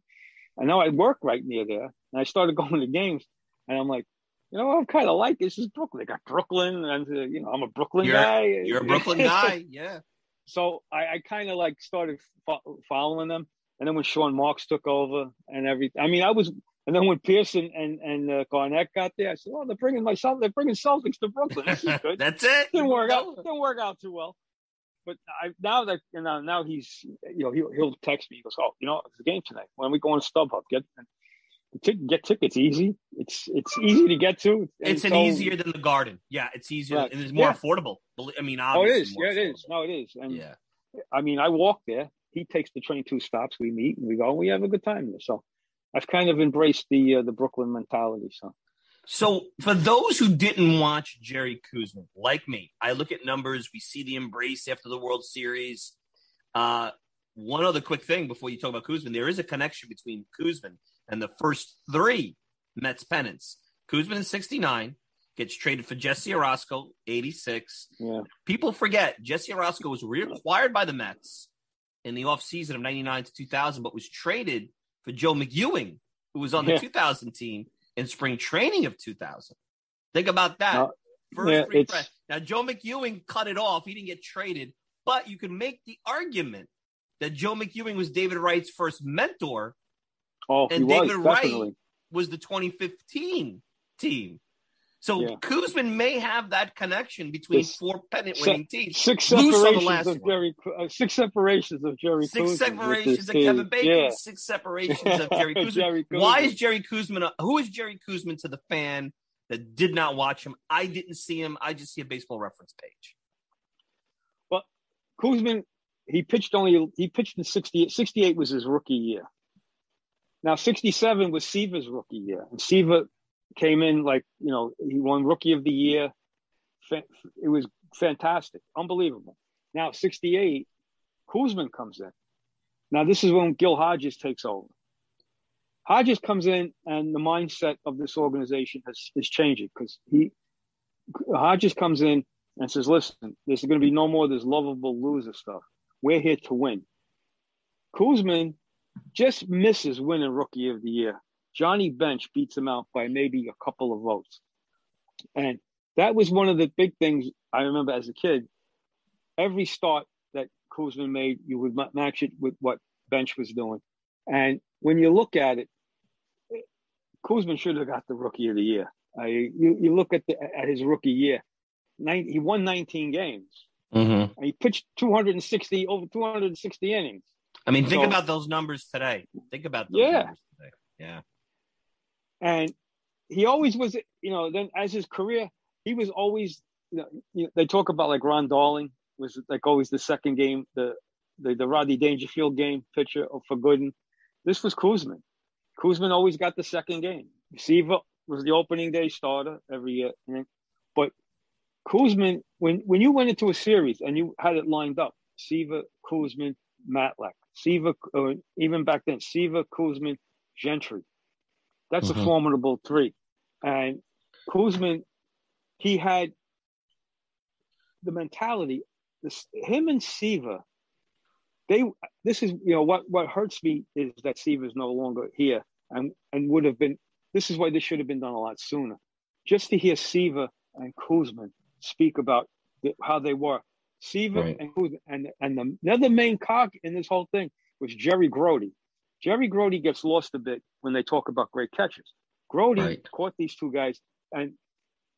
[SPEAKER 7] And now I work right near there, and I started *laughs* going to games, and I'm like, you know, I'm kind of like this is Brooklyn. They got Brooklyn, and uh, you know, I'm a Brooklyn
[SPEAKER 3] You're-
[SPEAKER 7] guy.
[SPEAKER 3] You're a *laughs* Brooklyn guy. Yeah.
[SPEAKER 7] so I, I kind of like started fo- following them. And then when Sean Marks took over and everything, I mean, I was, and then when Pearson and and uh, Garnett got there, I said, "Oh, they're bringing my Celt- they're bringing Celtics to Brooklyn. This is *laughs* good."
[SPEAKER 3] That's it.
[SPEAKER 7] didn't work out. Didn't work out too well. But I now that you know now he's you know he'll he'll text me. He goes, "Oh, you know, it's a game tonight. When we go on StubHub, get get tickets easy. It's it's easy to get to. And
[SPEAKER 3] It's an easier than the Garden. Yeah, it's easier
[SPEAKER 7] Right.
[SPEAKER 3] and it's more
[SPEAKER 7] Yeah.
[SPEAKER 3] affordable. I mean,
[SPEAKER 7] Oh, it is. Yeah, it is.
[SPEAKER 3] affordable.
[SPEAKER 7] No, it is. And
[SPEAKER 3] Yeah.
[SPEAKER 7] I mean, I walk there. He takes the train two stops. We meet and we go. And we have a good time there. So I've kind of embraced the uh, the Brooklyn mentality. So
[SPEAKER 3] So, for those who didn't watch Jerry Koosman, like me, I look at numbers. We see the embrace after the World Series. Uh, one other quick thing before you talk about Koosman, there is a connection between Koosman and the first three Mets pennants. Koosman in '69 gets traded for Jesse Orosco, '86.
[SPEAKER 7] yeah,
[SPEAKER 3] People forget Jesse Orosco was reacquired by the Mets in the offseason of 99 to 2000, but was traded for Joe McEwing, who was on the
[SPEAKER 7] Yeah.
[SPEAKER 3] 2000 team in spring training of 2000. Think about that.
[SPEAKER 7] No,
[SPEAKER 3] First
[SPEAKER 7] yeah,
[SPEAKER 3] now, Joe McEwing cut it off. He didn't get traded, but you can make the argument that Joe McEwing was David Wright's first mentor,
[SPEAKER 7] oh,
[SPEAKER 3] and
[SPEAKER 7] he was
[SPEAKER 3] David Wright was the 2015 team. So
[SPEAKER 7] Yeah.
[SPEAKER 3] Koosman may have that connection between
[SPEAKER 7] This-
[SPEAKER 3] four pennant
[SPEAKER 7] se-
[SPEAKER 3] winning teams.
[SPEAKER 7] Six separations
[SPEAKER 3] last
[SPEAKER 7] of. Jerry. Uh, six separations of Jerry.
[SPEAKER 3] Six
[SPEAKER 7] Kuzma with
[SPEAKER 3] separations of
[SPEAKER 7] team.
[SPEAKER 3] Kevin Bacon,
[SPEAKER 7] Yeah.
[SPEAKER 3] six separations of Jerry *laughs* Koosman.
[SPEAKER 7] Jerry
[SPEAKER 3] Why is Jerry Koosman? A, who is Jerry Koosman to the fan that did not watch him? I didn't see him. I just see a baseball reference page.
[SPEAKER 7] Well, Koosman, he pitched only he pitched in 68. 68 was his rookie year. Now 67 was Seaver's rookie year, and Seaver came in like you know he won Rookie of the Year. It was fantastic, unbelievable. Now '68, Koosman comes in. Now this is when Gil Hodges takes over. Hodges comes in, and the mindset of this organization has, is changing because he Hodges comes in and says, "Listen, there's going to be no more this lovable loser stuff. We're here to win." Koosman just misses winning Rookie of the Year. Johnny Bench beats him out by maybe a couple of votes, and that was one of the big things I remember as a kid. Every start that Koosman made, you would match it with what Bench was doing, and when you look at it, Koosman should have got the Rookie of the Year. Uh, you, you look at the, at his rookie year, nine, he won 19 games.
[SPEAKER 3] Mm-hmm.
[SPEAKER 7] he pitched 260 over 260 innings.
[SPEAKER 3] I mean, think so, about those numbers today. Think about those
[SPEAKER 7] yeah.
[SPEAKER 3] numbers today. Yeah.
[SPEAKER 7] And he always was, you know, then as his career, he was always, you know, they talk about like Ron Darling was like always the second game, the the, the Dangerfield game pitcher for Gooden. This was Koosman. Koosman always got the second game. Seaver was the opening day starter every year. But Koosman, when when you went into a series and you had it lined up, Seaver, Koosman, Matlack, Seaver, uh, even back then, Seaver, Koosman, Gentry. That's mm-hmm. a formidable three. And Koosman, he had the mentality. This, him and Seaver, they. This is you know what what hurts me is that Seaver is no longer here and and would have been this is why this should have been done a lot sooner. Just to hear Seaver and Koosman speak about the, how they were. Seaver right. and Koosman, and, and the, another main cock in this whole thing was Jerry Grote. Jerry Grote gets lost a bit when they talk about great catches. Grote right. caught these two guys, and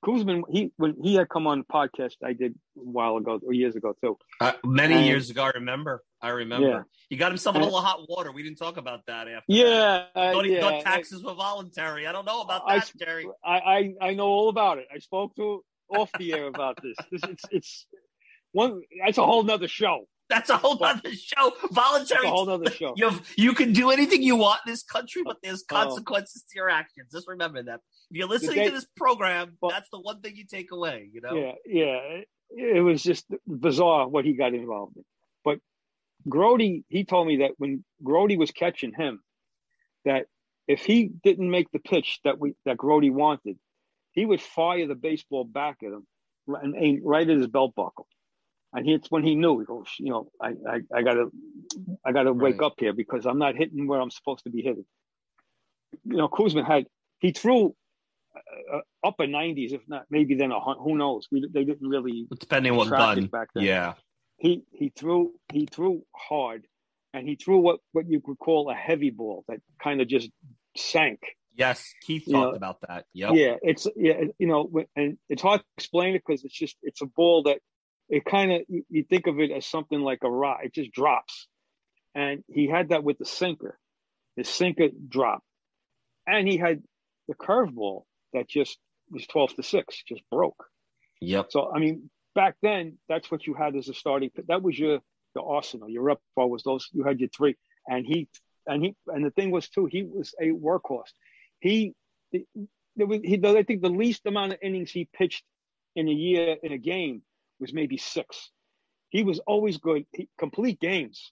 [SPEAKER 7] Koosman, he when he had come on the podcast I did a while ago or years ago too.
[SPEAKER 3] Uh, many and, years ago, I remember. I remember. Yeah. He got himself a little hot water. We didn't talk about that after.
[SPEAKER 7] Yeah,
[SPEAKER 3] that.
[SPEAKER 7] Thought, he,
[SPEAKER 3] yeah, thought taxes I, were voluntary. I don't know about that,
[SPEAKER 7] I,
[SPEAKER 3] Jerry.
[SPEAKER 7] I, I I know all about it. I spoke to off the air about this. this it's it's one. That's a whole nother show.
[SPEAKER 3] That's a whole other show. Voluntary.
[SPEAKER 7] That's a whole other show.
[SPEAKER 3] You you can do anything you want in this country, but there's consequences oh. to your actions. Just remember that. If you're listening day, to this program, that's the one thing you take away. You know.
[SPEAKER 7] Yeah, yeah. It was just bizarre what he got involved in. But Grote, he told me that when Grote was catching him, that if he didn't make the pitch that we that Grote wanted, he would fire the baseball back at him and aim right at his belt buckle. And it's when he knew, he goes, you know, I, I, I gotta, I gotta right. wake up here because I'm not hitting where I'm supposed to be hitting. You know, Koosman had, he threw uh, upper 90s, if not maybe then a who knows? We, they didn't really
[SPEAKER 3] depending on what gun.
[SPEAKER 7] Back then.
[SPEAKER 3] Yeah,
[SPEAKER 7] he he threw he threw hard, and he threw what what you could call a heavy ball that kind of just sank.
[SPEAKER 3] Yes, Keith talked know, about that. Yep.
[SPEAKER 7] Yeah, it's yeah, you know, and it's hard to explain it because it's just it's a ball that it kind of you, think of it as something like a rock. It just drops, and he had that with the sinker. His sinker dropped, and he had the curveball that just was twelve to six, just broke.
[SPEAKER 3] Yep.
[SPEAKER 7] So I mean, back then, that's what you had as a starting. That was your the arsenal. Your repertoire was those. You had your three, and he and he and the thing was too. He was a workhorse. He there was he. I think the least amount of innings he pitched in a year in a game was maybe six. He was always good. He, complete games.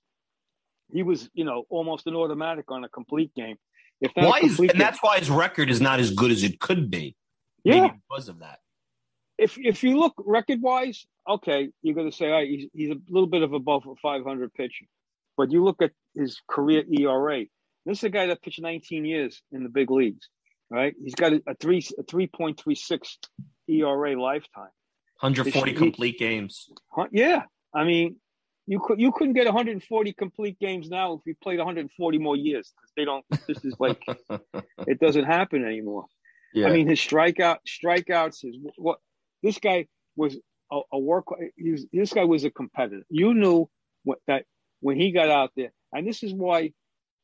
[SPEAKER 7] He was, you know, almost an automatic on a complete game.
[SPEAKER 3] If why is, and game, that's why his record is not as good as it could be.
[SPEAKER 7] Yeah,
[SPEAKER 3] because of that.
[SPEAKER 7] If if you look record wise, okay, you're going to say, all right, he's, he's a little bit of above a 500 pitcher. But you look at his career ERA. This is a guy that pitched 19 years in the big leagues, right? He's got a, a three a 3.36 ERA lifetime.
[SPEAKER 3] 140 complete games.
[SPEAKER 7] Yeah, I mean, you could you couldn't get 140 complete games now if you played 140 more years because they don't. This is like *laughs* it doesn't happen anymore. Yeah. I mean, his strikeout strikeouts is what this guy was a, a work. Was, this guy was a competitor. You knew what, that when he got out there, and this is why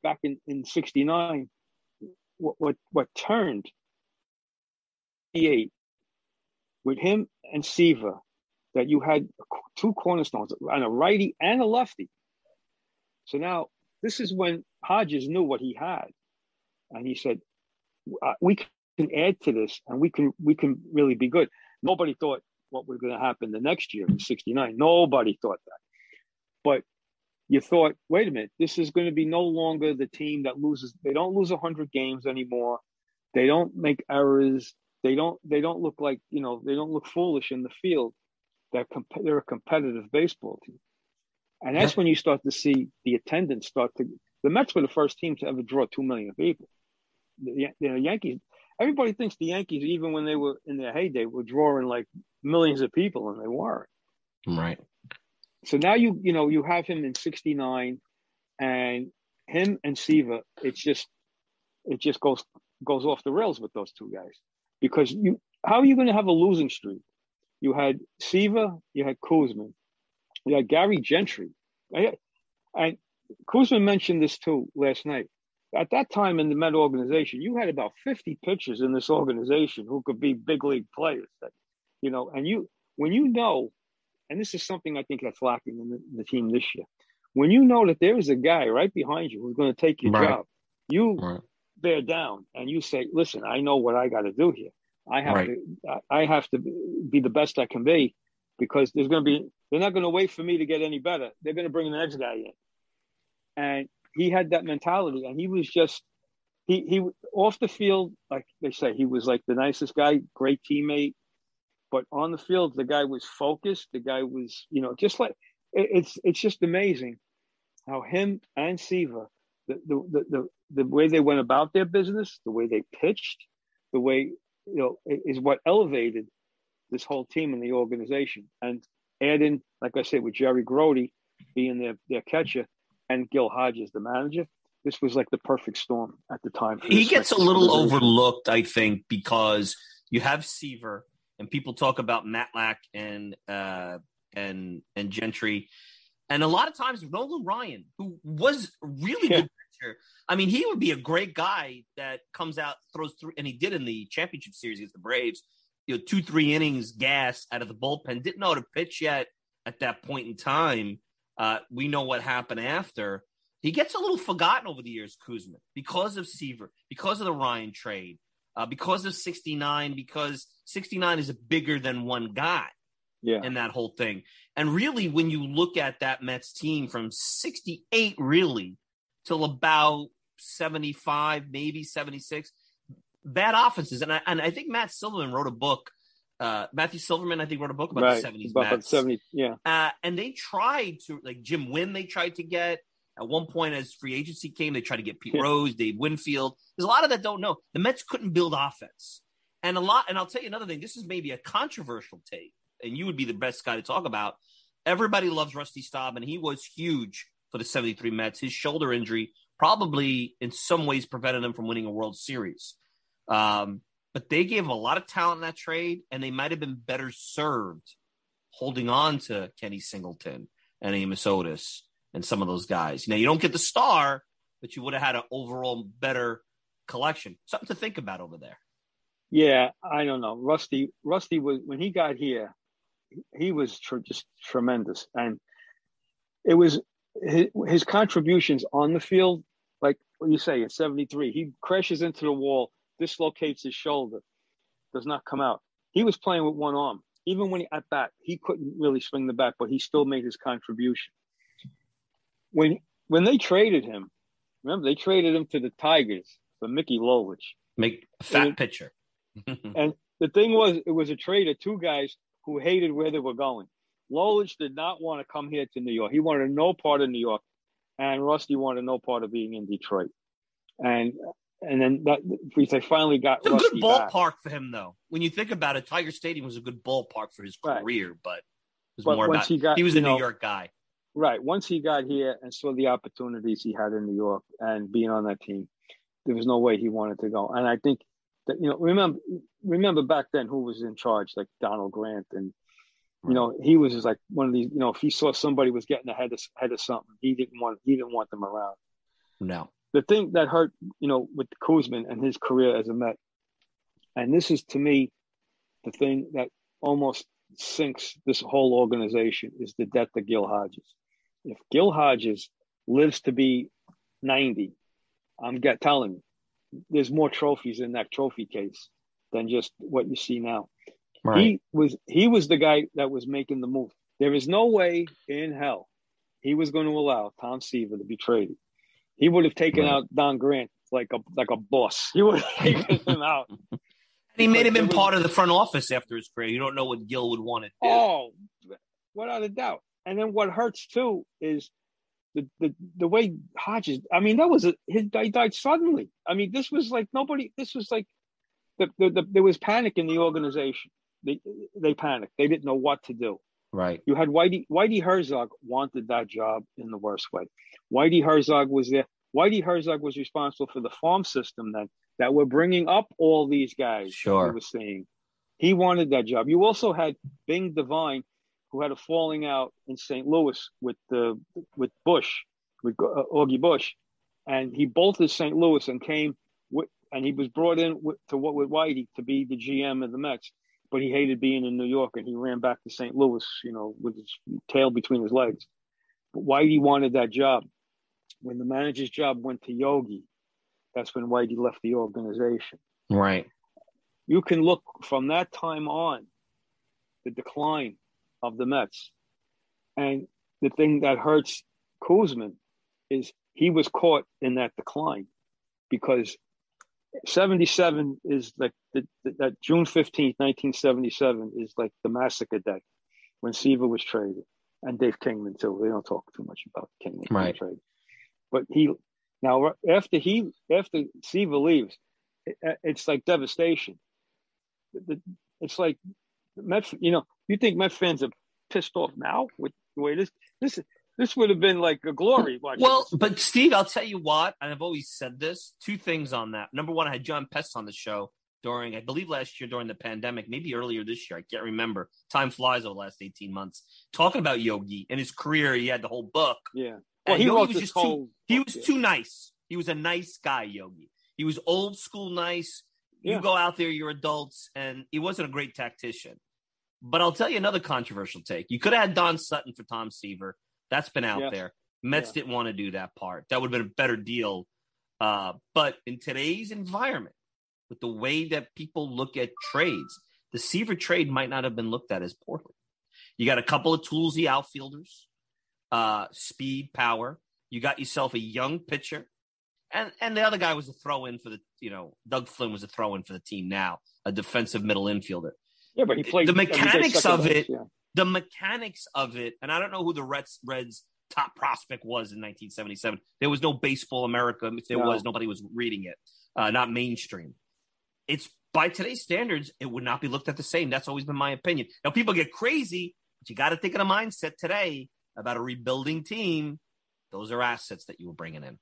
[SPEAKER 7] back in in '69, what what what turned 88 with him and Seaver that you had two cornerstones and a righty and a lefty. So now this is when Hodges knew what he had, and he said, uh, "We can add to this and we can we can really be good. Nobody thought what was going to happen the next year in 69. Nobody thought that. But you thought, wait a minute, this is going to be no longer the team that loses. They don't lose 100 games anymore. They don't make errors. They don't. They don't look like you know. They don't look foolish in the field. They're comp- they're a competitive baseball team, and that's when you start to see the attendance start to. The Mets were the first team to ever draw two million people. The, the Yankees. Everybody thinks the Yankees, even when they were in their heyday, were drawing like millions of people, and they weren't.
[SPEAKER 3] Right.
[SPEAKER 7] So now you you know you have him in '69, and him and Seaver, It's just it just goes goes off the rails with those two guys because you how are you going to have a losing streak? You had Seaver, you had Koosman, you had Gary Gentry, and Koosman mentioned this too last night. At that time in the Met organization, you had about 50 pitchers in this organization who could be big league players. That, you know, and you when you know, and this is something I think that's lacking in the, the team this year. When you know that there is a guy right behind you who's going to take your right. job, you right bear down and you say, listen, I know what I got to do here. I have right. to, I have to be the best I can be because there's going to be, they're not going to wait for me to get any better. They're going to bring the next guy in. And he had that mentality and he was just, he, he off the field, like they say, he was like the nicest guy, great teammate. But on the field, the guy was focused. The guy was, you know, just like, it's, it's just amazing how him and Seaver, the, the, the, the way they went about their business, the way they pitched, the way you know is what elevated this whole team and the organization. And add in, like I said, with Jerry Grote being their their catcher and Gil Hodges the manager, this was like the perfect storm at the time.
[SPEAKER 3] He gets a little overlooked, I think, because you have Seaver and people talk about Matlack and uh, and and Gentry. And a lot of times, Nolan Ryan, who was really yeah. good pitcher, I mean, he would be a great guy that comes out, throws three, and he did in the championship series against the Braves. You know, two, three innings gas out of the bullpen. Didn't know how to pitch yet at that point in time. Uh, we know what happened after. He gets a little forgotten over the years, Koosman, because of Seaver, because of the Ryan trade, uh, because of 69, because 69 is bigger than one guy
[SPEAKER 7] yeah.
[SPEAKER 3] in that whole thing. And really, when you look at that Mets team from 68, really, till about 75, maybe 76. Bad offenses. And I, and I think Matt Silverman wrote a book. Uh, Matthew Silverman, I think, wrote a book about right. the 70s. About
[SPEAKER 7] Mets. 70, yeah.
[SPEAKER 3] Uh, and they tried to, like Jim Wynn, they tried to get. At one point, as free agency came, they tried to get Pete yeah. Rose, Dave Winfield. There's a lot of that don't know. The Mets couldn't build offense. And a lot, and I'll tell you another thing. This is maybe a controversial take, and you would be the best guy to talk about. Everybody loves Rusty Staub, and he was huge for the 73 Mets. His shoulder injury probably in some ways prevented them from winning a World Series. Um, but they gave a lot of talent in that trade, and they might have been better served holding on to Kenny Singleton and Amos Otis and some of those guys. Now, you don't get the star, but you would have had an overall better collection. Something to think about over there.
[SPEAKER 7] Yeah, I don't know. Rusty, Rusty was when he got here, he was tr- just tremendous, and it was his, his contributions on the field like you say, in 73, he crashes into the wall, dislocates his shoulder, does not come out. He was playing with one arm. Even when he at bat, he couldn't really swing the bat, but he still made his contribution. When when they traded him, remember they traded him to the Tigers for Mickey Lolich.
[SPEAKER 3] Make a fat and, pitcher. *laughs*
[SPEAKER 7] and the thing was, it was a trade of two guys who hated where they were going. Lolich did not want to come here to New York. He wanted no part of New York and Rusty wanted no part of being in Detroit. And and then that they finally got
[SPEAKER 3] it's a
[SPEAKER 7] Rusty
[SPEAKER 3] good ballpark back. for him though. When you think about it, Tiger Stadium was a good ballpark for his career, right. but it was but more about he, got, he was a New York guy.
[SPEAKER 7] Right. Once he got here and saw the opportunities he had in New York and being on that team, there was no way he wanted to go. And I think that you know, remember remember back then who was in charge, like Donald Grant and you know, he was just like one of these. You know, if he saw somebody was getting ahead of ahead of something, he didn't want he didn't want them around.
[SPEAKER 3] No.
[SPEAKER 7] The thing that hurt, you know, with Koosman and his career as a Met, and this is to me, the thing that almost sinks this whole organization is the death of Gil Hodges. If Gil Hodges lives to be ninety, I'm get telling you, there's more trophies in that trophy case than just what you see now.
[SPEAKER 3] Right.
[SPEAKER 7] He was he was the guy that was making the move. There is no way in hell he was going to allow Tom Seaver to be traded. He would have taken
[SPEAKER 3] Right.
[SPEAKER 7] out Don Grant like a like a boss. *laughs* He would have taken him out.
[SPEAKER 3] And *laughs* he made him
[SPEAKER 7] But
[SPEAKER 3] in
[SPEAKER 7] was-
[SPEAKER 3] part of the front office after his career. You don't know what Gil would want to do.
[SPEAKER 7] Oh, without a doubt. And then what hurts too is the the, the way Hodges. I mean, that was a, his he died suddenly. I mean, this was like nobody. This was like the, the, the there was panic in the organization. They they panicked. They didn't know what to do.
[SPEAKER 3] Right.
[SPEAKER 7] You had Whitey Whitey Herzog wanted that job in the worst way. Whitey Herzog was there. Whitey Herzog was responsible for the farm system then that were bringing up all these guys.
[SPEAKER 3] Sure.
[SPEAKER 7] He was saying he wanted that job. You also had Bing Devine, who had a falling out in St. Louis with the with Busch, with uh, Augie Busch, and he bolted St. Louis and came with, and he was brought in with, to what with Whitey to be the GM of the Mets but he hated being in New York and he ran back to St. Louis, you know, with his tail between his legs. But Whitey wanted that job. When the manager's job went to Yogi, that's when Whitey left the organization.
[SPEAKER 3] Right.
[SPEAKER 7] You can look from that time on the decline of the Mets. And the thing that hurts Koosman is he was caught in that decline because 77 is like the, the, that June 15th, 1977 is like the massacre day when Seaver was traded and Dave Kingman too. We don't talk too much about Kingman
[SPEAKER 3] Right.
[SPEAKER 7] traded. But he now after he after Seaver leaves, it, it's like devastation. It's like Met, you know, you think Met fans are pissed off now with the way this this this would have been like a glory.
[SPEAKER 3] Well,
[SPEAKER 7] this.
[SPEAKER 3] but Steve, I'll tell you what, and I've always said this. Two things on that. Number one, I had Jon Pessah on the show during, I believe, last year during the pandemic, maybe earlier this year. I can't remember. Time flies over the last eighteen months. Talking about Yogi and his career, he had the whole book.
[SPEAKER 7] yeah. Well, he
[SPEAKER 3] was just too. He was
[SPEAKER 7] yeah.
[SPEAKER 3] too nice. He was a nice guy, Yogi. He was old school nice.
[SPEAKER 7] Yeah.
[SPEAKER 3] You go out there, you're adults, and he wasn't a great tactician. But I'll tell you another controversial take. You could have had Don Sutton for Tom Seaver. That's been out
[SPEAKER 7] Yes.
[SPEAKER 3] there. Mets
[SPEAKER 7] Yeah.
[SPEAKER 3] didn't want to do that part. That would have been a better deal. Uh, but in today's environment, with the way that people look at trades, the Seaver trade might not have been looked at as poorly. You got a couple of toolsy outfielders, uh, speed, power. You got yourself a young pitcher, and and the other guy was a throw in for the you know Doug Flynn was a throw in for the team now, a defensive middle infielder.
[SPEAKER 7] Yeah, but he played
[SPEAKER 3] the mechanics of
[SPEAKER 7] base,
[SPEAKER 3] it.
[SPEAKER 7] Yeah.
[SPEAKER 3] The mechanics of it, and I don't know who the Reds Reds top prospect was in 1977. There was no Baseball America. If there
[SPEAKER 7] No.
[SPEAKER 3] was, nobody was reading it. Uh, not mainstream. It's by today's standards, it would not be looked at the same. That's always been my opinion. Now people get crazy, but you got to think of the mindset today about a rebuilding team. Those are assets that you were bringing in.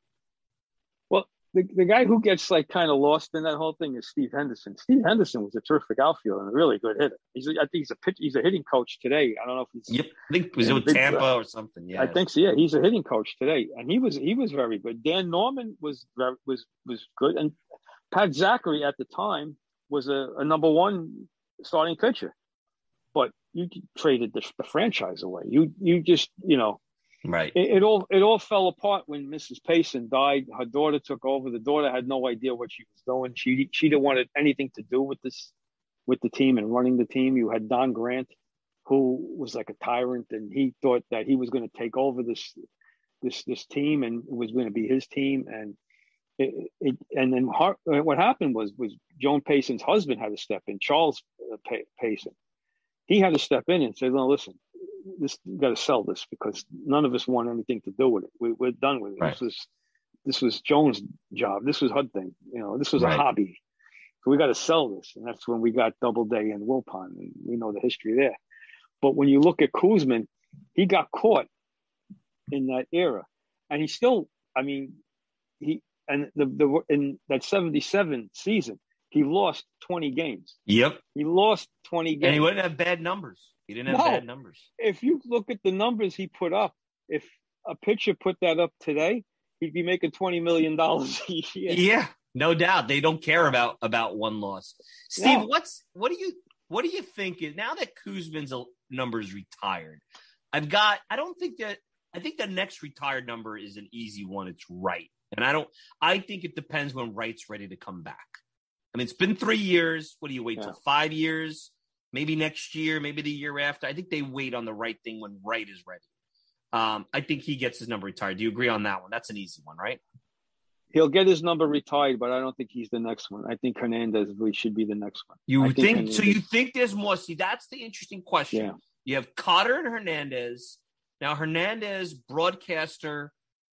[SPEAKER 7] Well, the, the guy who gets like kind of lost in that whole thing is Steve Henderson. Steve Henderson was a terrific outfielder and a really good hitter. He's a, I think he's a pitch, he's a hitting coach today. I don't know if he's
[SPEAKER 3] Yep, I think was with Tampa or something. Yeah,
[SPEAKER 7] I think so. Yeah, he's a hitting coach today, and he was he was very good. Dan Norman was was was good, and Pat Zachry at the time was a, a number one starting pitcher. But you traded the, the franchise away. You you just you know
[SPEAKER 3] right.
[SPEAKER 7] it, it all it all fell apart when Mrs. Payson died. Her daughter took over. The daughter had no idea what she was doing. She she didn't want anything to do with this with the team and running the team. You had Don Grant, who was like a tyrant, and he thought that he was going to take over this this this team and it was going to be his team. And it, it and then Har- what happened was was Joan Payson's husband had to step in. Charles uh, Payson, he had to step in and say, "No, listen, this you got to sell this because none of us want anything to do with it. We, we're done with it.
[SPEAKER 3] Right.
[SPEAKER 7] This was this was Joan's job. This was her thing. You know, this was
[SPEAKER 3] Right.
[SPEAKER 7] a hobby. So we got to sell this, and that's when we got Doubleday and Wilpon, and we know the history there. But when you look at Koosman, he got caught in that era, and he still, I mean, he and the the in that '77 season, he lost 20 games.
[SPEAKER 3] Yep.
[SPEAKER 7] He lost 20 games.
[SPEAKER 3] And he wouldn't have bad numbers. He didn't have
[SPEAKER 7] No.
[SPEAKER 3] bad numbers.
[SPEAKER 7] if you look at the numbers he put up, if a pitcher put that up today, he'd be making twenty million dollars a year.
[SPEAKER 3] Yeah, no doubt. They don't care about about one loss. Steve,
[SPEAKER 7] No.
[SPEAKER 3] what's what do you what do you think is now that Koosman's numbers retired? I've got. I don't think that. I think the next retired number is an easy one. It's right. And I don't. I think it depends when Wright's ready to come back. I mean, it's been three years. What do you wait
[SPEAKER 7] Yeah.
[SPEAKER 3] till five years? Maybe next year, maybe the year after. I think they wait on the right thing when right is ready. Um, I think he gets his number retired. Do you agree on that one? That's an easy one, right?
[SPEAKER 7] He'll get his number retired, but I don't think he's the next one. I think Hernandez really should be the next one.
[SPEAKER 3] You
[SPEAKER 7] I
[SPEAKER 3] think, so?
[SPEAKER 7] Hernandez-
[SPEAKER 3] You think there's more? See, that's the interesting question.
[SPEAKER 7] Yeah.
[SPEAKER 3] You have Carter and Hernandez. Now Hernandez, broadcaster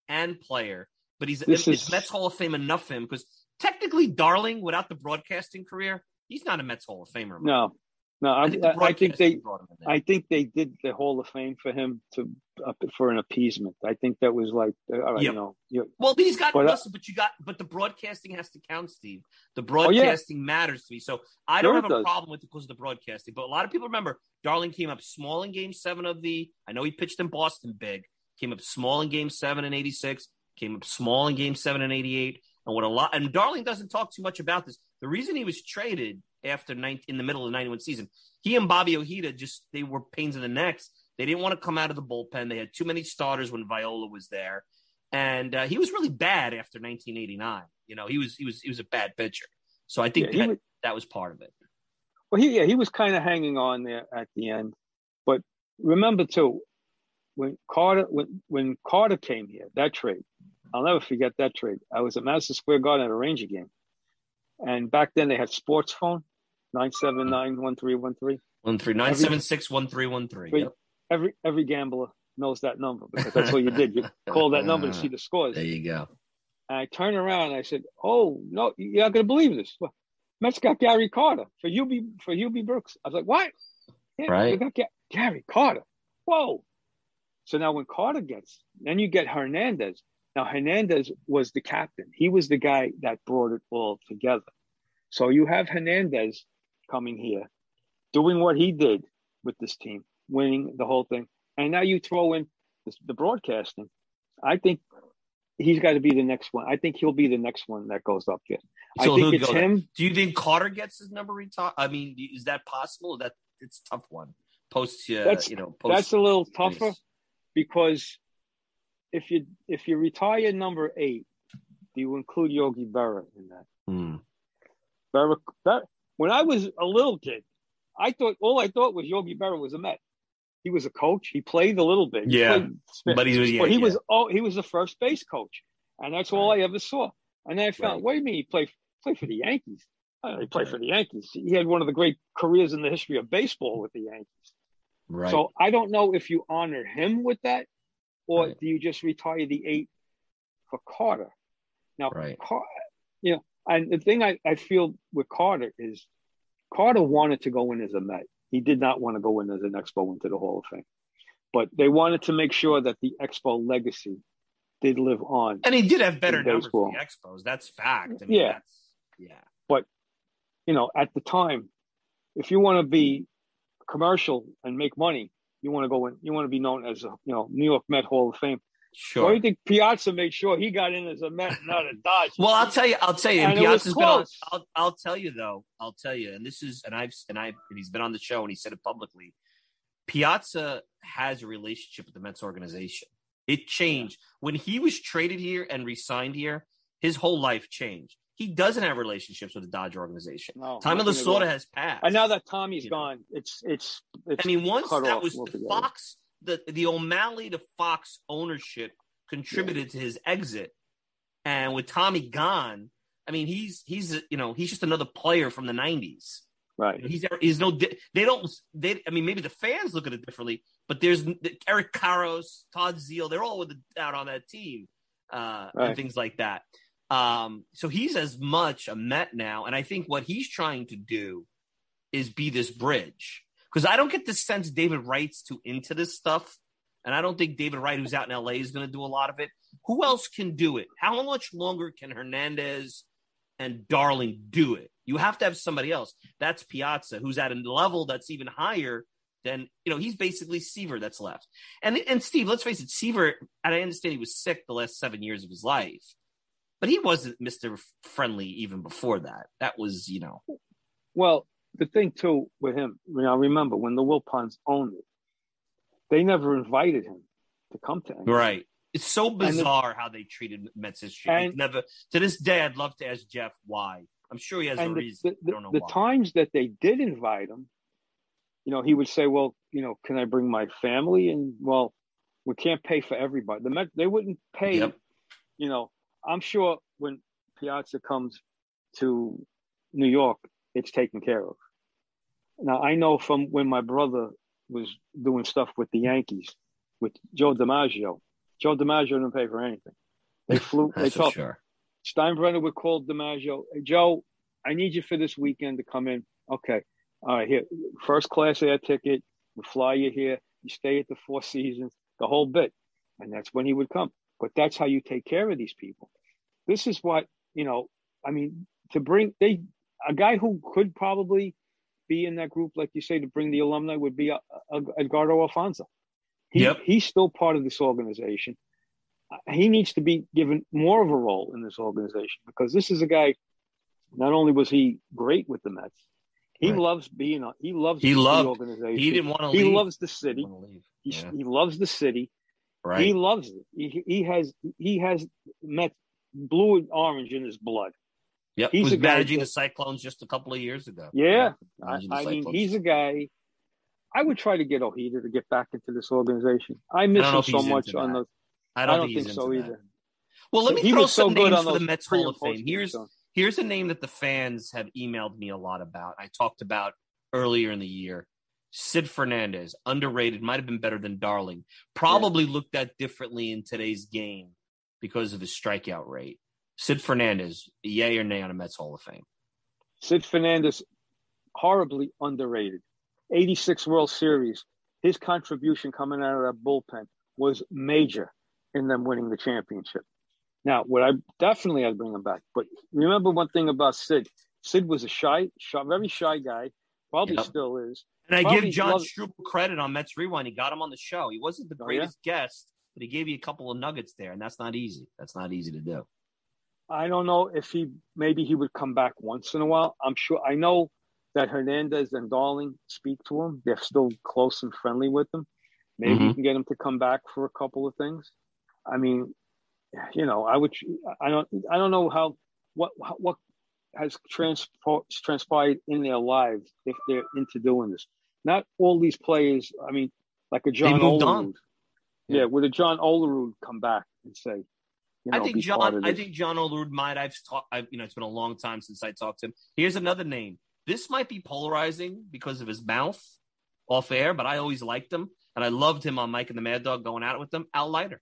[SPEAKER 3] and player, but he's
[SPEAKER 7] This
[SPEAKER 3] is
[SPEAKER 7] is-
[SPEAKER 3] Mets Hall of Fame enough for him because technically, Darling, without the broadcasting career, he's not a Mets Hall of Famer.
[SPEAKER 7] No, no. I,
[SPEAKER 3] I think
[SPEAKER 7] I, think they.
[SPEAKER 3] broadcasting brought him in there.
[SPEAKER 7] I think they did the Hall of Fame for him to uh, for an appeasement. I think that was like, uh, all right,
[SPEAKER 3] Yep.
[SPEAKER 7] you know, you,
[SPEAKER 3] Well, he's got
[SPEAKER 7] But, uh,
[SPEAKER 3] listen, but you got but the broadcasting has to count, Steve. The
[SPEAKER 7] yeah.
[SPEAKER 3] broadcasting matters to me. So I don't
[SPEAKER 7] Sure
[SPEAKER 3] have a
[SPEAKER 7] does.
[SPEAKER 3] problem with it because of the broadcasting. But a lot of people remember Darling came up small in game seven of the I know he pitched in Boston big, came up small in game seven in eighty six, came up small in game seven in eighty eight. And what a lot and Darling doesn't talk too much about this. The reason he was traded after 19, in the middle of the 91 season, he and Bobby Ojeda just they were pains in the necks. They didn't want to come out of the bullpen. They had too many starters when Viola was there and uh, he was really bad after 1989. You know, he was he was he was a bad pitcher. So I think
[SPEAKER 7] Yeah,
[SPEAKER 3] that
[SPEAKER 7] was-
[SPEAKER 3] that was part of it.
[SPEAKER 7] well, he yeah, he was kind of hanging on there at the end. But remember too, when Carter when when Carter came here, that trade, I'll never forget that trade. I was at Madison Square Garden at a Ranger game, and back then they had sports phone, nine seven nine one three one three.
[SPEAKER 3] One three nine seven six one three one three.
[SPEAKER 7] Three.
[SPEAKER 3] Yep.
[SPEAKER 7] Every every gambler knows that number because that's what you did. You *laughs* call that number to uh, see the scores.
[SPEAKER 3] There you go.
[SPEAKER 7] And I turned around and I said, "Oh no, you're not gonna believe this. Well, Mets got Gary Carter for Hubie for Hubie Brooks." I was like, "What? Yeah,
[SPEAKER 3] Right.
[SPEAKER 7] They got Ga- Gary Carter. Whoa!" So now when Carter gets, then you get Hernandez. Now Hernandez was the captain. He was the guy that brought it all together. So you have Hernandez coming here, doing what he did with this team, winning the whole thing, and now you throw in the, the broadcasting. I think he's got to be the next one. I think he'll be the next one that goes up there.
[SPEAKER 3] So
[SPEAKER 7] I think it's
[SPEAKER 3] go there?
[SPEAKER 7] him.
[SPEAKER 3] Do you think Carter gets his number retired? I mean, is that possible? That it's a tough one. Post, uh,
[SPEAKER 7] That's-
[SPEAKER 3] you know, post.
[SPEAKER 7] That's a little tougher because if you if you retire number eight, do you include Yogi Berra in that?
[SPEAKER 3] Hmm.
[SPEAKER 7] Berra, Berra, when I was a little kid, I thought all I thought was Yogi Berra was a Met. He was a coach. He played a little bit. He
[SPEAKER 3] Yeah. But he was- yeah,
[SPEAKER 7] but he
[SPEAKER 3] yeah.
[SPEAKER 7] was oh he was a first base coach, and that's all I ever saw. And then I found,
[SPEAKER 3] Right.
[SPEAKER 7] wait a minute, he played played for the Yankees. He played for the Yankees. He had one of the great careers in the history of baseball with the Yankees.
[SPEAKER 3] Right.
[SPEAKER 7] So I don't know if you honor him with that, or
[SPEAKER 3] Right.
[SPEAKER 7] do you just retire the eight for Carter? Now,
[SPEAKER 3] Right.
[SPEAKER 7] Car- you know, and the thing I, I feel with Carter is Carter wanted to go in as a Met. He did not want to go in as an Expo into the Hall of Fame, but they wanted to make sure that the Expo legacy did live on.
[SPEAKER 3] and he did have better numbers
[SPEAKER 7] baseball.
[SPEAKER 3] for the Expos. That's fact. I mean,
[SPEAKER 7] Yeah.
[SPEAKER 3] That's, yeah.
[SPEAKER 7] But you know, at the time, if you want to be commercial and make money, you want to go in. You want to be known as a you know New York Met Hall of Fame.
[SPEAKER 3] Sure.
[SPEAKER 7] Do think Piazza made sure he got in as a Met, not a *laughs* Dodge.
[SPEAKER 3] Well, I'll tell you. I'll tell you. And,
[SPEAKER 7] And it was
[SPEAKER 3] Piazza's been on. I'll, I'll tell you though. I'll tell you. And this is, and I've, and I, and he's been on the show and he said it publicly. Piazza has a relationship with the Mets organization. It changed when he was traded here and re-signed here. His whole life changed. He doesn't have relationships with the Dodger organization.
[SPEAKER 7] No,
[SPEAKER 3] Time of
[SPEAKER 7] the
[SPEAKER 3] Lasorda has passed.
[SPEAKER 7] And now that Tommy's
[SPEAKER 3] You know.
[SPEAKER 7] gone, it's it's. it's
[SPEAKER 3] I mean, once that was the. Fox, the the O'Malley to Fox ownership contributed to his exit, and with Tommy gone, I mean, he's he's you know he's just another player from the '90s.
[SPEAKER 7] right.
[SPEAKER 3] He's he's no they don't they I mean maybe the fans look at it differently, but there's Eric Karros, Todd Zeile, they're all with the, out on that team uh, and things like that. Um, so he's as much a Met now, and I think what he's trying to do is be this bridge because I don't get the sense David Wright's too into this stuff, and I don't think David Wright, who's out in LA, is going to do a lot of it. Who else can do it? How much longer can Hernandez and Darling do it? You have to have somebody else. That's Piazza, who's at a level that's even higher than you know. He's basically Seaver that's left. And and Steve, let's face it, Seaver. And I understand he was sick the last seven years of his life, but he wasn't Mister Friendly even before that. That was you know
[SPEAKER 7] Well, the thing too with him, now remember when the Wilpons owned it, they never invited him to come to anything.
[SPEAKER 3] right. It's so bizarre the, how they treated Mets history. And, never to this day, I'd love to ask Jeff why. I'm sure he has a
[SPEAKER 7] the,
[SPEAKER 3] reason.
[SPEAKER 7] The, the, the times that they did invite him, you know, he would say, "Well, you know, can I bring my family?" And well, we can't pay for everybody. The Met, they wouldn't pay. Yep. You know, I'm sure when Piazza comes to New York, it's taken care of. Now I know from when my brother was doing stuff with the Yankees with Joe DiMaggio. Joe DiMaggio didn't pay for anything. They *laughs* flew. they told sure. Steinbrenner would call DiMaggio, hey, Joe, I need you for this weekend to come in. Okay, all right, here, first class air ticket. We fly you here. You stay at the Four Seasons, the whole bit, and that's when he would come. But that's how you take care of these people. This is what you know. I mean, to bring they a guy who could probably be in that group, like you say, to bring the alumni would be a, a, Edgardo Alfonzo. He, yep. He's still part of this organization. Uh, he needs to be given more of a role in this organization because this is a guy. Not only was he great with the Mets, he right. loves being. He loves
[SPEAKER 3] he loved,
[SPEAKER 7] the organization.
[SPEAKER 3] He didn't want to leave
[SPEAKER 7] He
[SPEAKER 3] leave.
[SPEAKER 7] loves the city. He, yeah. he loves the city. Right. He loves it. He, he has he has Mets blue and orange in his blood.
[SPEAKER 3] Yep, he's was managing that, the Cyclones just a couple of years ago.
[SPEAKER 7] Yeah, I, I mean, he's a guy. I would try to get Ojeda to get back into this organization. I miss I him so much on the.
[SPEAKER 3] I don't,
[SPEAKER 7] I don't
[SPEAKER 3] think,
[SPEAKER 7] think so
[SPEAKER 3] that.
[SPEAKER 7] either.
[SPEAKER 3] Well, let me he throw some so names for the Mets Hall of Fame. Here's here's a name that the fans have emailed me a lot about. I talked about earlier in the year. Sid Fernandez, underrated, might have been better than Darling. Probably yeah. looked at differently in today's game because of his strikeout rate. Sid Fernandez, yay or nay on a Mets Hall of Fame?
[SPEAKER 7] Sid Fernandez, horribly underrated. 86 World Series. His contribution coming out of that bullpen was major in them winning the championship. Now, what I definitely I'd bring him back. But remember one thing about Sid. Sid was a shy, shy very shy guy. Probably yep. still is.
[SPEAKER 3] And
[SPEAKER 7] I
[SPEAKER 3] give John. Struble credit on Mets Rewind. He got him on the show. He wasn't the greatest oh, yeah? guest, but he gave you a couple of nuggets there, and that's not easy. That's not easy to do.
[SPEAKER 7] I don't know if he maybe he would come back once in a while. I'm sure I know that Hernandez and Darling speak to him. They're still close and friendly with him. Maybe mm-hmm. you can get him to come back for a couple of things. I mean, you know, I would. I don't. I don't know how what what has transpired in their lives if they're into doing this. Not all these players. I mean, like a John Olerud. Yeah. yeah, would a John Olerud come back and say, you know,
[SPEAKER 3] I think John. I think John Olerud might. I've talked. You know, it's been a long time since I talked to him. Here's another name. This might be polarizing because of his mouth off air, but I always liked him and I loved him on Mike and the Mad Dog going out with them. Al Leiter.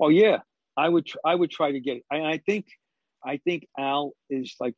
[SPEAKER 7] Oh yeah, I would. I would try to get. I, I think. I think Al is like.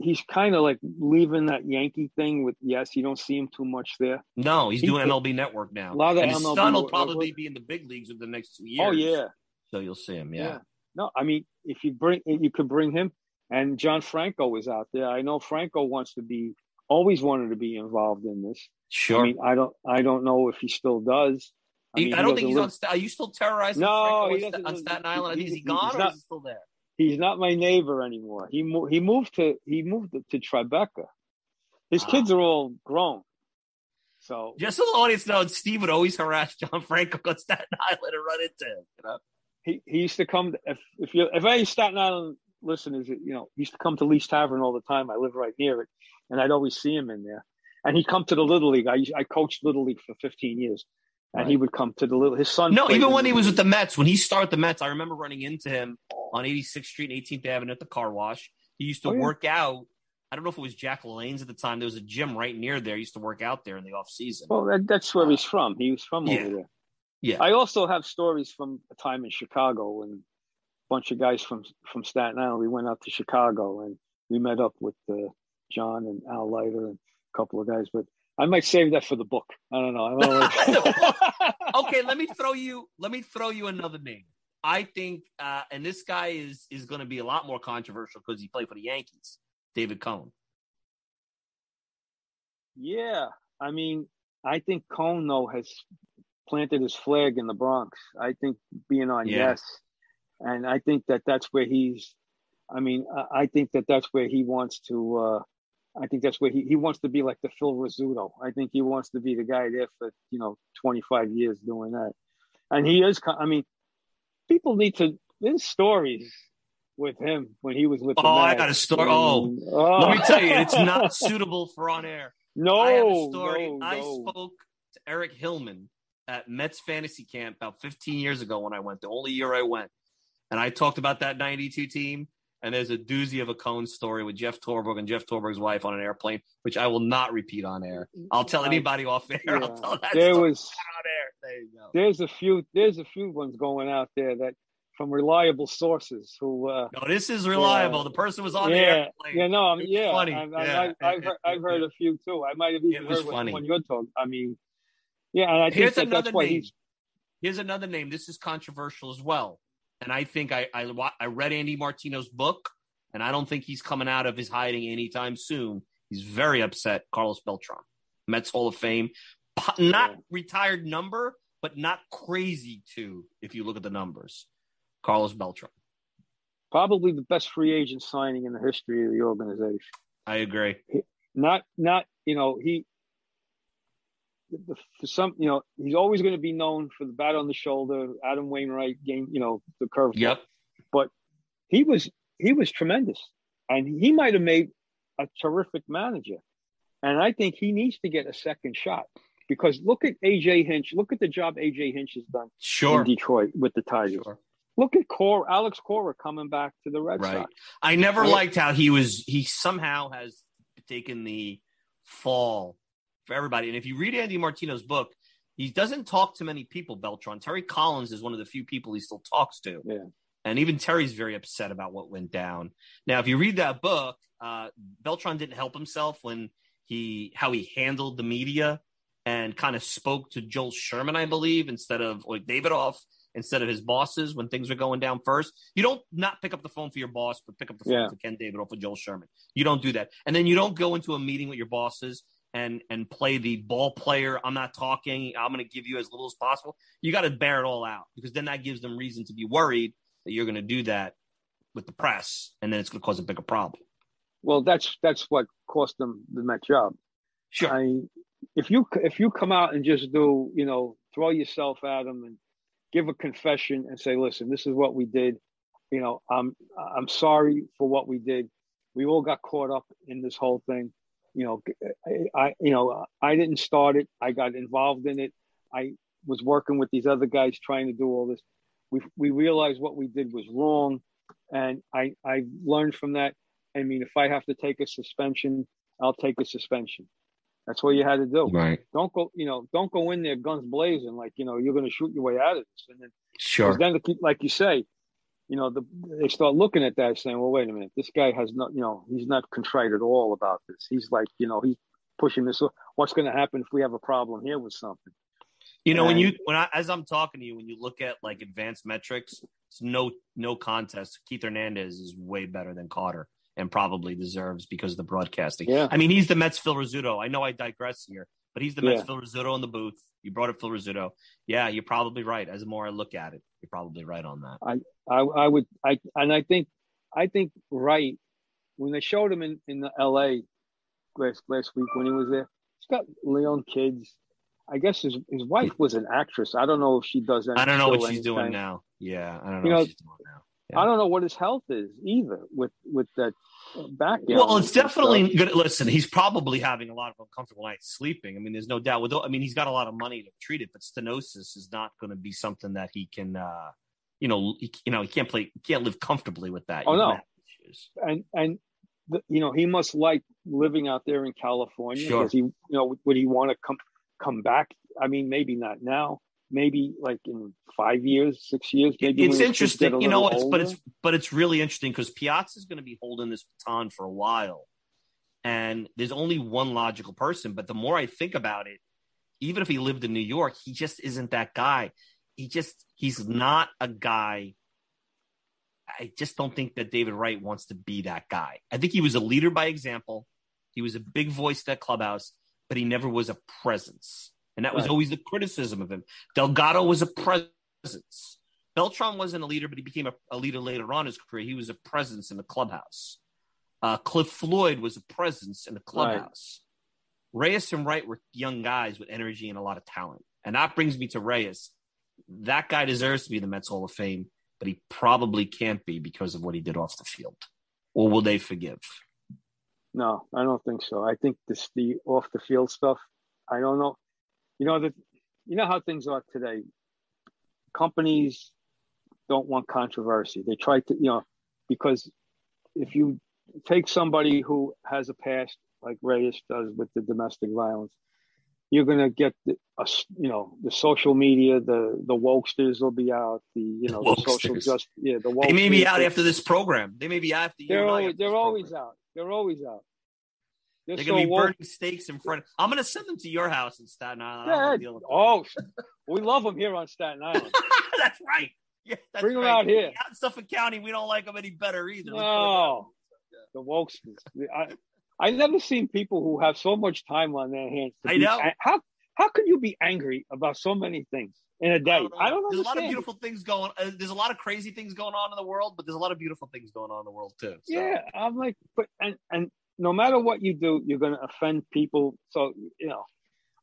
[SPEAKER 7] He's kind of like leaving that Yankee thing with yes, you don't see him too much there.
[SPEAKER 3] No, he's he, doing MLB Network now. A lot of and his son will probably be in the big leagues in the next two oh, years.
[SPEAKER 7] Oh yeah,
[SPEAKER 3] so you'll see him. Yeah. yeah.
[SPEAKER 7] No, I mean, if you bring, you could bring him, and John Franco is out there. I know Franco wants to be, always wanted to be involved in this.
[SPEAKER 3] Sure.
[SPEAKER 7] I mean, I don't, I don't know if he still does.
[SPEAKER 3] I, mean,
[SPEAKER 7] I
[SPEAKER 3] don't think he's live... on. Are you still terrorizing?
[SPEAKER 7] No,
[SPEAKER 3] he doesn't, on Staten Island. He, is he gone or not, is he still there?
[SPEAKER 7] He's not my neighbor anymore. He moved. He moved to. He moved to Tribeca. His ah. kids are all grown. So
[SPEAKER 3] just so the audience knows, Steve would always harass John Franco on Staten Island and run into him. You know?
[SPEAKER 7] He he used to come to, if if you if any Staten Island listeners, you know, he used to come to Lee's Tavern all the time. I live right near it, and I'd always see him in there. And he'd come to the Little League. I I coached Little League for 15 years, and right. he would come to the little. His son.
[SPEAKER 3] No, even when he was with the Mets, when he started the Mets, I remember running into him on 86th Street and 18th Avenue at the car wash. He used to oh, yeah. work out I don't know if it was Jack LaLanne's at the time. There was a gym right near there. He used to work out there in the off season.
[SPEAKER 7] Well, that, that's where uh, he's from. He was from
[SPEAKER 3] yeah.
[SPEAKER 7] over there.
[SPEAKER 3] Yeah.
[SPEAKER 7] I also have stories from a time in Chicago when a bunch of guys from from Staten Island. We went out to Chicago and we met up with uh, John and Al Leiter and a couple of guys. But I might save that for the book. I don't know. I don't
[SPEAKER 3] know. *laughs* *laughs* okay, let me throw you. Let me throw you another name. I think, uh, and this guy is is going to be a lot more controversial because he played for the Yankees. David Cone?
[SPEAKER 7] Yeah, I mean, I think Cone though has planted his flag in the Bronx. I think being on yeah. Yes, and I think that that's where he's. I mean, I think that that's where he wants to. Uh, I think that's where he, he wants to be like the Phil Rizzuto. I think he wants to be the guy there for you know 25 years doing that. and he is. I mean, people need to. There's stories with him when he was with.
[SPEAKER 3] Oh, I got a story. Oh, oh, let me tell you, it's not *laughs* suitable for on air.
[SPEAKER 7] No,
[SPEAKER 3] I have a story.
[SPEAKER 7] no,
[SPEAKER 3] I spoke to Eric Hillman at Mets fantasy camp about 15 years ago when I went, the only year I went, and I talked about that '92 team. And there's a doozy of a cone story with Jeff Torborg and Jeff Torborg's wife on an airplane, which I will not repeat on air. I'll tell anybody off air. *laughs* I'll tell that
[SPEAKER 7] There
[SPEAKER 3] story
[SPEAKER 7] was.
[SPEAKER 3] There you go.
[SPEAKER 7] there's a few there's a few ones going out there that from reliable sources who uh
[SPEAKER 3] No, this is reliable.
[SPEAKER 7] Yeah.
[SPEAKER 3] the person was on the
[SPEAKER 7] yeah,
[SPEAKER 3] airplane.
[SPEAKER 7] yeah, no, I mean,
[SPEAKER 3] It's
[SPEAKER 7] yeah,
[SPEAKER 3] funny.
[SPEAKER 7] I, I,
[SPEAKER 3] Yeah.
[SPEAKER 7] I, I've heard, I've heard a few too. I might have even
[SPEAKER 3] It
[SPEAKER 7] heard
[SPEAKER 3] funny.
[SPEAKER 7] one you're talking. I mean, yeah, and I think
[SPEAKER 3] Here's
[SPEAKER 7] that
[SPEAKER 3] another
[SPEAKER 7] that's why
[SPEAKER 3] name.
[SPEAKER 7] he's
[SPEAKER 3] Here's another name. This is controversial as well. And I think I, I I read Andy Martino's book, and I don't think he's coming out of his hiding anytime soon. He's very upset. Carlos Beltran, Mets Hall of Fame, not retired number, but not crazy too. If you look at the numbers, Carlos Beltran.
[SPEAKER 7] probably the best free agent signing in the history of the organization.
[SPEAKER 3] I agree.
[SPEAKER 7] Not, not you know he. The- For some, you know, he's always going to be known for the bat on the shoulder, Adam Wainwright game, you know, the curve.
[SPEAKER 3] Yep.
[SPEAKER 7] But he was he was tremendous, and he might have made a terrific manager. And I think he needs to get a second shot because look at AJ Hinch. Look at the job AJ Hinch has done
[SPEAKER 3] Sure.
[SPEAKER 7] in Detroit with the Tigers.
[SPEAKER 3] Sure.
[SPEAKER 7] Look at Cora, Alex Cora coming back to the Red
[SPEAKER 3] Right.
[SPEAKER 7] Sox.
[SPEAKER 3] I never liked how he was. He somehow has taken the fall for everybody. And if you read Andy Martino's book, he doesn't talk to many people. Beltran, Terry Collins is one of the few people he still talks to.
[SPEAKER 7] Yeah.
[SPEAKER 3] And even Terry's very upset about what went down. Now, if you read that book, uh, Beltran didn't help himself when he how he handled the media and kind of spoke to Joel Sherman, I believe, instead of like Davidoff, instead of his bosses when things were going down first. You don't not pick up the phone for your boss, but pick up the phone
[SPEAKER 7] Yeah.
[SPEAKER 3] for Ken Davidoff or Joel Sherman. You don't do that, and then you don't go into a meeting with your bosses and and play the ball player. I'm not talking. I'm going to give you as little as possible. You got to bear it all out because then that gives them reason to be worried that you're going to do that with the press, and then it's going to cause a bigger problem.
[SPEAKER 7] Well, that's that's what cost them the Met job.
[SPEAKER 3] Sure.
[SPEAKER 7] I, if you if you come out and just do you know throw yourself at them and give a confession and say, listen, this is what we did. You know, I'm I'm sorry for what we did. We all got caught up in this whole thing. You know, I, I you know I didn't start it. I got involved in it. I was working with these other guys trying to do all this. We we realized what we did was wrong, and I I learned from that. I mean, if I have to take a suspension, I'll take a suspension. That's what you had to do.
[SPEAKER 3] Right.
[SPEAKER 7] Don't go, you know, don't go in there guns blazing like you know you're going to shoot your way out of this. And then,
[SPEAKER 3] Sure.
[SPEAKER 7] then the, like you say, you know, the, they start looking at that saying, well, wait a minute, this guy has not, you know, he's not contrite at all about this. He's like, you know, he's pushing this. What's going to happen if we have a problem here with something?
[SPEAKER 3] You know, when you when I as I'm talking to you, when you look at like advanced metrics, it's no no contest. Keith Hernandez is way better than Carter and probably deserves because of the broadcasting.
[SPEAKER 7] Yeah.
[SPEAKER 3] I mean, he's the Mets Phil Rizzuto. I know I digress here, but he's the
[SPEAKER 7] Yeah.
[SPEAKER 3] Phil Rizzuto in the booth. You brought up Phil Rizzuto. Yeah, you're probably right. As the more I look at it, you're probably right on that.
[SPEAKER 7] I, I, I would, I, and I think, I think right when they showed him in in the L.A. last last week when he was there, he's got Leon kids. I guess his his wife was an actress. I don't know if she does. Any,
[SPEAKER 3] I don't know what she's doing now. Yeah, I don't know
[SPEAKER 7] You
[SPEAKER 3] what
[SPEAKER 7] know,
[SPEAKER 3] she's doing now.
[SPEAKER 7] I don't know what his health is either with with that back.
[SPEAKER 3] Well, it's definitely good. Listen, he's probably having a lot of uncomfortable nights sleeping. I mean, there's no doubt. With, I mean, he's got a lot of money to treat it, but stenosis is not going to be something that he can, uh, you know, he, you know, he can't play, he can't live comfortably with that.
[SPEAKER 7] Oh no,
[SPEAKER 3] gonna have issues.
[SPEAKER 7] and and the, you know he must like living out there in California.
[SPEAKER 3] Sure.
[SPEAKER 7] He, you know, would he want to come come back? I mean, maybe not now. Maybe like in five years, six years. Maybe
[SPEAKER 3] It's
[SPEAKER 7] when his kids get
[SPEAKER 3] interesting, you know. It's, but it's but it's really interesting because Piazza's going to be holding this baton for a while, and there's only one logical person. But the more I think about it, even if he lived in New York, he just isn't that guy. He just he's not a guy. I just don't think that David Wright wants to be that guy. I think he was a leader by example. He was a big voice at that clubhouse, but he never was a presence. And that was
[SPEAKER 7] Right.
[SPEAKER 3] always the criticism of him. Delgado was a presence. Beltran wasn't a leader, but he became a, a leader later on in his career. He was a presence in the clubhouse. Uh, Cliff Floyd was a presence in the clubhouse. Reyes and Wright were young guys with energy and a lot of talent. And that brings me to Reyes. that guy deserves to be in the Mets Hall of Fame, but he probably can't be because of what he did off the field. Or will they forgive?
[SPEAKER 7] No, I don't think so. I think this the off the field stuff. I don't know. You know that you know how things are today. Companies don't want controversy. They try to, you know, because if you take somebody who has a past like Reyes does with the domestic violence, you're going to get the, uh, you know the social media the the wokesters will be out the you know the, the social just yeah the
[SPEAKER 3] they may be out after this program. They may be out after
[SPEAKER 7] they're
[SPEAKER 3] always,
[SPEAKER 7] they're always out. They're always out
[SPEAKER 3] they're, to be woke. burning steaks in front of, I'm going to send them to your house in Staten
[SPEAKER 7] Island yeah, oh we love them here on Staten Island *laughs*
[SPEAKER 3] that's right yeah, that's
[SPEAKER 7] bring
[SPEAKER 3] right.
[SPEAKER 7] them out here
[SPEAKER 3] out in Suffolk County we don't like them any better either
[SPEAKER 7] no the wokesters I, I never seen people who have so much time on their hands.
[SPEAKER 3] I know.
[SPEAKER 7] how how can you be angry about so many things in a day? I don't,
[SPEAKER 3] I
[SPEAKER 7] don't
[SPEAKER 3] There's a lot of beautiful things going. Uh, there's a lot of crazy things going on in the world, but there's a lot of beautiful things going on in the world too. So.
[SPEAKER 7] Yeah, I'm like, but and and no matter what you do, you're going to offend people. So you know.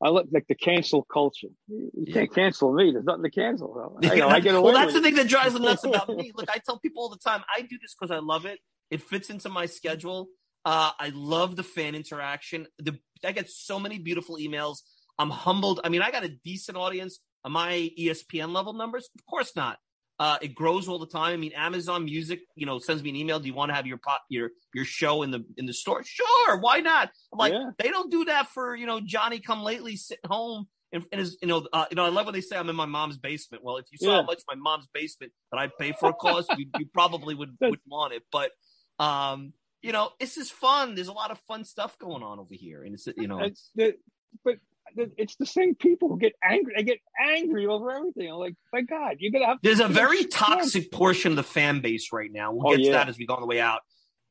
[SPEAKER 7] I look like the cancel culture. You can't cancel me. There's nothing to cancel. I, you know, I get away
[SPEAKER 3] well, that's
[SPEAKER 7] the
[SPEAKER 3] thing that drives *laughs* me nuts about me. Look, I tell people all the time, I do this because I love it. It fits into my schedule. Uh, I love the fan interaction. The, I get so many beautiful emails. I'm humbled. I mean, I got a decent audience. Am I ESPN level numbers? Of course not. Uh, it grows all the time. I mean, Amazon Music, you know, sends me an email. Do you want to have your pop, your your show in the in the store? Sure, why not? I'm like, yeah. they don't do that for you know Johnny come lately sitting home and, and his, you know, uh, you know, I love when they say I'm in my mom's basement. Well, if you saw yeah. how much my mom's basement that I pay for a cause, you, you probably would *laughs* would want it. But um, you know, this is fun. There's a lot of fun stuff going on over here, and it's you know,
[SPEAKER 7] it's the, but it's the same people who get angry. They get angry over everything. I'm like, my God, you're gonna have.
[SPEAKER 3] There's a very toxic portion of the fan base right now. We'll oh, get yeah. to that as we go on the way out.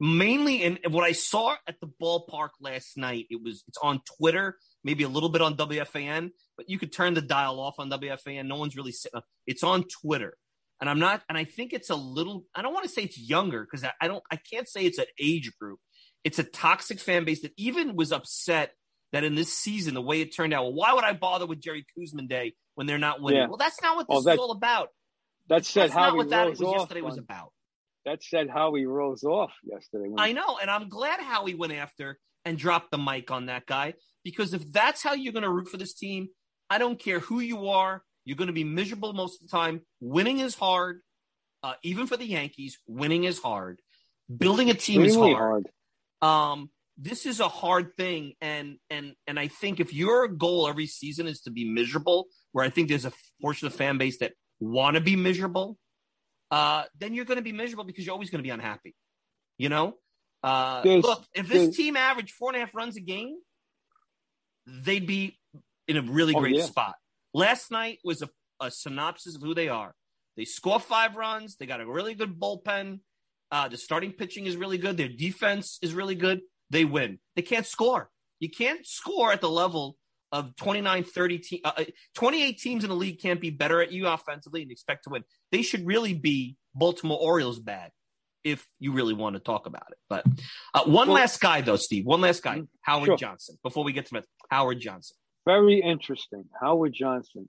[SPEAKER 3] Mainly, and what I saw at the ballpark last night, it was it's on Twitter, maybe a little bit on WFAN, but you could turn the dial off on WFAN. No one's really sitting. Uh, it's on Twitter and I'm not, and I think it's a little. I don't want to say it's younger because I, I, don't. I can't say it's an age group. It's a toxic fan base that even was upset that in this season the way it turned out. Well, why would I bother with Jerry Koosman Day when they're not winning? Yeah. Well, that's not what this oh, that, is all about.
[SPEAKER 7] That said,
[SPEAKER 3] that's
[SPEAKER 7] how
[SPEAKER 3] not what that
[SPEAKER 7] was
[SPEAKER 3] yesterday was about.
[SPEAKER 7] That said, how he rose off yesterday.
[SPEAKER 3] I know, and I'm glad Howie went after and dropped the mic on that guy because if that's how you're going to root for this team, I don't care who you are. You're going to be miserable most of the time. Winning is hard, uh, even for the Yankees. Winning is hard. Building a team is hard. hard. Um, this is a hard thing, and and and I think if your goal every season is to be miserable, where I think there's a portion of the fan base that want to be miserable, uh, then you're going to be miserable because you're always going to be unhappy. You know, uh, look, if this team averaged four and a half runs a game, they'd be in a really oh, great yeah. spot. Last night was a, a synopsis of who they are. They score five runs. They got a really good bullpen. Uh, the starting pitching is really good. Their defense is really good. They win. They can't score. You can't score at the level of 29, 30 te- uh, uh 28 teams in the league can't be better at you offensively and expect to win. They should really be Baltimore Orioles bad if you really want to talk about it. But uh, one well, last guy, though, Steve. One last guy, mm-hmm. Howard sure. Johnson. Before we get to Smith, Howard Johnson.
[SPEAKER 7] Very interesting. Howard Johnson.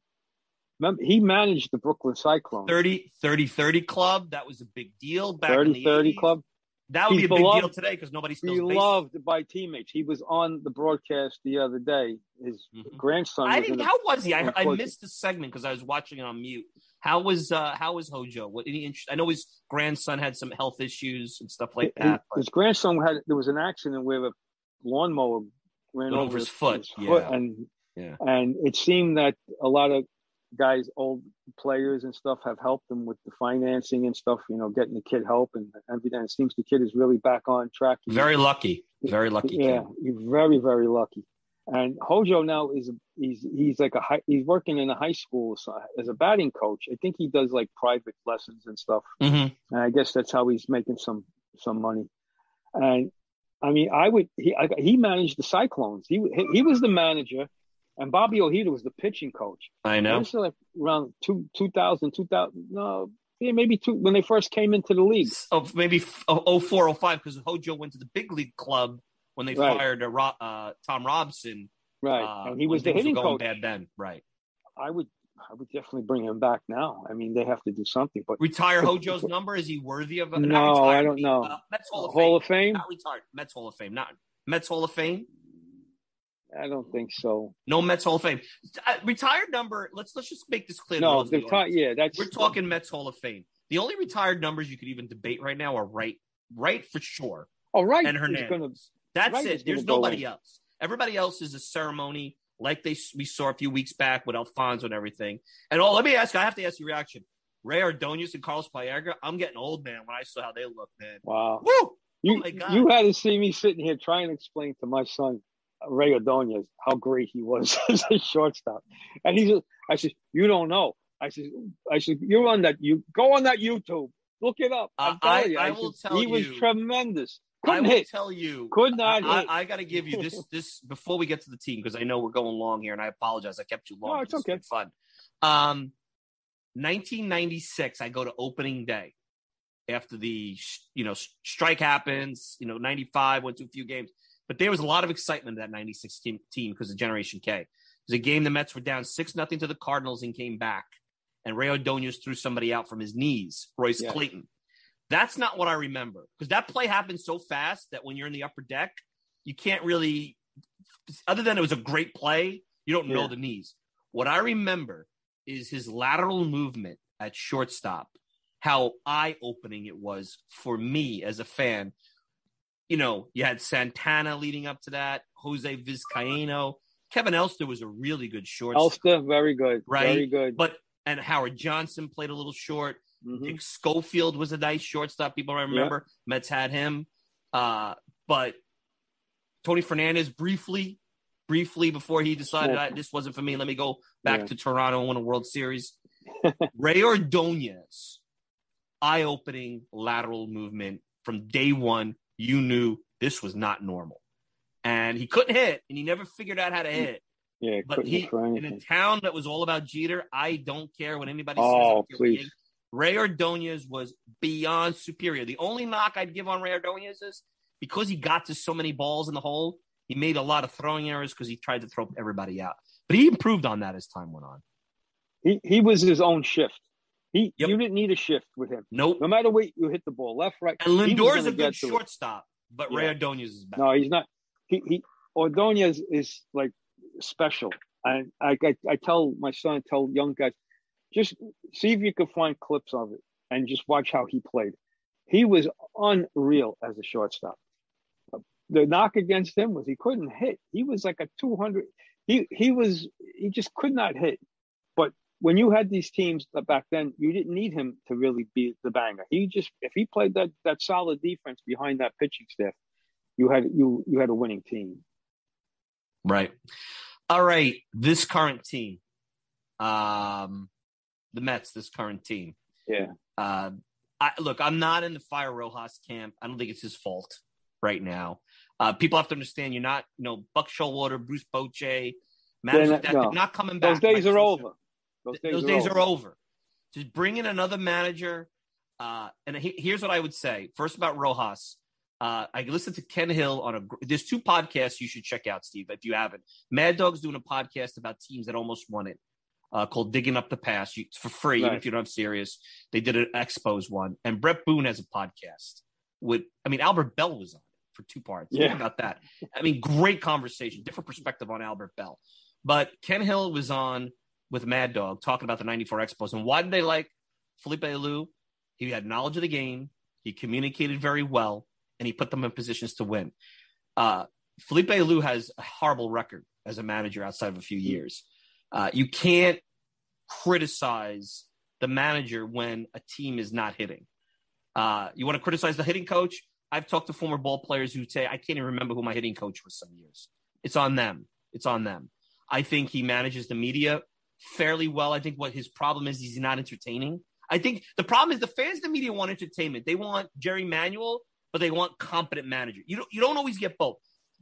[SPEAKER 7] Remember, he managed the Brooklyn Cyclones.
[SPEAKER 3] 30 30 30 club. That was a big deal back
[SPEAKER 7] 30,
[SPEAKER 3] in the
[SPEAKER 7] 30
[SPEAKER 3] 80s.
[SPEAKER 7] club.
[SPEAKER 3] That would He's be a beloved, big deal today because nobody still.
[SPEAKER 7] Loved by teammates. He was on the broadcast the other day. His mm-hmm. grandson.
[SPEAKER 3] I didn't. How was he? I, I missed the segment because I was watching it on mute. How was uh How was Hojo? What any interest? I know his grandson had some health issues and stuff like that.
[SPEAKER 7] His, his grandson had there was an accident where a lawnmower ran over,
[SPEAKER 3] over, his, foot,
[SPEAKER 7] his foot yeah. and
[SPEAKER 3] yeah.
[SPEAKER 7] And it seemed that a lot of guys, old players and stuff, have helped him with the financing and stuff. You know, getting the kid help and everything. It seems the kid is really back on track.
[SPEAKER 3] Very lucky. Very lucky.
[SPEAKER 7] Yeah, he's very very lucky. And Hojo now is he's he's like a high, he's working in a high school as a batting coach. I think he does like private lessons and stuff.
[SPEAKER 3] Mm-hmm.
[SPEAKER 7] And I guess that's how he's making some some money. And I mean, I would he I, he managed the Cyclones. He he was the manager and Bobby Ojeda was the pitching coach.
[SPEAKER 3] I know.
[SPEAKER 7] This is like around two, 2000, 2000, no, yeah, maybe two, when they first came into the league.
[SPEAKER 3] Oh, maybe 04, 05, because Hojo went to the big league club when they right. fired uh, Tom Robson.
[SPEAKER 7] Right. Uh, and he was the hitting coach.
[SPEAKER 3] bad then. Right.
[SPEAKER 7] I would, I would definitely bring him back now. I mean, they have to do something. But
[SPEAKER 3] retire Hojo's number. Is he worthy of? A,
[SPEAKER 7] no, I don't know.
[SPEAKER 3] Uh, Mets Hall of
[SPEAKER 7] Hall
[SPEAKER 3] Fame.
[SPEAKER 7] of Fame.
[SPEAKER 3] Not retired. Mets Hall of Fame. Not Mets Hall of Fame.
[SPEAKER 7] I don't think so.
[SPEAKER 3] No Mets Hall of Fame. Uh, retired number. Let's let's just make this clear.
[SPEAKER 7] No,
[SPEAKER 3] the
[SPEAKER 7] the yeah, that's
[SPEAKER 3] we're talking Mets Hall of Fame. The only retired numbers you could even debate right now are right, right for sure.
[SPEAKER 7] Oh, right,
[SPEAKER 3] and Hernandez.
[SPEAKER 7] Gonna,
[SPEAKER 3] that's it. There's nobody else. Everybody else is a ceremony, like they we saw a few weeks back with Alfonzo and everything. And oh, let me ask. I have to ask your reaction. Ray Ordonez and Carlos Baerga. I'm getting old, man. When I saw how they look, man.
[SPEAKER 7] Wow.
[SPEAKER 3] Woo!
[SPEAKER 7] You,
[SPEAKER 3] oh my God.
[SPEAKER 7] you had to see me sitting here trying to explain to my son Ray Ordonez how great he was *laughs* as a shortstop, and he's. I said, "You don't know." I said, "I said you're on that. You go on that YouTube, look it up."
[SPEAKER 3] Uh, I,
[SPEAKER 7] you,
[SPEAKER 3] I
[SPEAKER 7] I
[SPEAKER 3] will
[SPEAKER 7] said,
[SPEAKER 3] tell
[SPEAKER 7] he
[SPEAKER 3] you.
[SPEAKER 7] He was tremendous.
[SPEAKER 3] I
[SPEAKER 7] Couldn't
[SPEAKER 3] will
[SPEAKER 7] hit.
[SPEAKER 3] tell you.
[SPEAKER 7] Could not
[SPEAKER 3] I,
[SPEAKER 7] hit.
[SPEAKER 3] I, I got to give you this. This before we get to the team because I know we're going long here, and I apologize. I kept you long.
[SPEAKER 7] No, it's okay.
[SPEAKER 3] been Fun. Um, 1996. I go to opening day after the you know strike happens. You know, 95 went to a few games, but there was a lot of excitement in that 96 team because of Generation K. It was a game the Mets were down six nothing to the Cardinals and came back, and Ray Ordonez threw somebody out from his knees, Royce
[SPEAKER 7] Yes.
[SPEAKER 3] Clayton. That's not what I remember because that play happened so fast that when you're in the upper deck, you can't really, other than it was a great play, you don't know
[SPEAKER 7] Yeah.
[SPEAKER 3] the knees. What I remember is his lateral movement at shortstop, how eye opening it was for me as a fan. You know, you had Santana leading up to that, Jose Vizcaino. Kevin Elster was a really good shortstop.
[SPEAKER 7] Elster, very good,
[SPEAKER 3] Right.
[SPEAKER 7] very good.
[SPEAKER 3] But and Howard Johnson played a little short.
[SPEAKER 7] Mhm.
[SPEAKER 3] Dick Schofield was a nice shortstop. People remember Mets had him. Uh, but Tony Fernandez briefly, briefly before he decided
[SPEAKER 7] Yeah.
[SPEAKER 3] This wasn't for me, let me go back
[SPEAKER 7] Yeah.
[SPEAKER 3] to Toronto and win a World Series. *laughs* Ray Ordonez, eye-opening lateral movement from day one. You knew this was not normal, and he couldn't hit, and he never figured out how to hit.
[SPEAKER 7] yeah,
[SPEAKER 3] But he, in a town that was all about Jeter, I don't care what anybody says.
[SPEAKER 7] Oh,
[SPEAKER 3] I don't care what
[SPEAKER 7] please.
[SPEAKER 3] Ray Ordonez was beyond superior. The only knock I'd give on Ray Ordonez is because he got to so many balls in the hole, he made a lot of throwing errors because he tried to throw everybody out. But he improved on that as time went on.
[SPEAKER 7] He he was his own shift. He
[SPEAKER 3] Yep.
[SPEAKER 7] you didn't need a shift with him.
[SPEAKER 3] Nope.
[SPEAKER 7] No matter what you hit the ball, left, right.
[SPEAKER 3] And Lindor is a good
[SPEAKER 7] it.
[SPEAKER 3] shortstop, but Ray
[SPEAKER 7] Yeah.
[SPEAKER 3] Ordonez is better.
[SPEAKER 7] No, he's not. He he Ordonez is like special. And I, I I tell my son, tell young guys, just see if you can find clips of it and just watch how he played. He was unreal as a shortstop. The knock against him was he couldn't hit. He was like a 200. He he was he just could not hit. When you had these teams back then, you didn't need him to really be the banger. He just if he played that that solid defense behind that pitching staff, you had you you had a winning team.
[SPEAKER 3] Right. All right. This current team, um, the Mets, this current team.
[SPEAKER 7] Yeah.
[SPEAKER 3] Uh, I, look, I'm not in the Fire Rojas camp. I don't think it's his fault right now. Uh, people have to understand you're not, you know, Buck Showalter, Bruce managers
[SPEAKER 7] They're not-
[SPEAKER 3] that,
[SPEAKER 7] no.
[SPEAKER 3] they're not coming back.
[SPEAKER 7] Those days are over. Those days,
[SPEAKER 3] Those
[SPEAKER 7] are,
[SPEAKER 3] days
[SPEAKER 7] over.
[SPEAKER 3] are over. Just bring in another manager. Uh, and he, here's what I would say. First about Rojas. Uh, I listened to Ken Hill on a. There's two podcasts you should check out, Steve, if you haven't. Mad Dog's doing a podcast about teams that almost won it, uh, called "Digging Up the Past." You, it's for free, even if you don't have Sirius. They did an Expos one, and Bret Boone has a podcast with. I mean, Albert Belle was on it for two parts. Think
[SPEAKER 7] Yeah.
[SPEAKER 3] about that. I mean, great conversation, different perspective on Albert Belle. But Ken Hill was on with Mad Dog talking about the 94 Expos. And why did they like Felipe Alou? He had knowledge of the game, he communicated very well, and he put them in positions to win. Uh, Felipe Alou has a horrible record as a manager outside of a few years. Uh, you can't criticize the manager when a team is not hitting. Uh, you want to criticize the hitting coach? I've talked to former ball players who say, I can't even remember who my hitting coach was some years. It's on them. It's on them. I think he manages the media fairly well. I think what his problem is, he's not entertaining. I think the problem is the fans, the media want entertainment. They want Jerry Manuel, but they want competent manager. You don't, you don't always get both.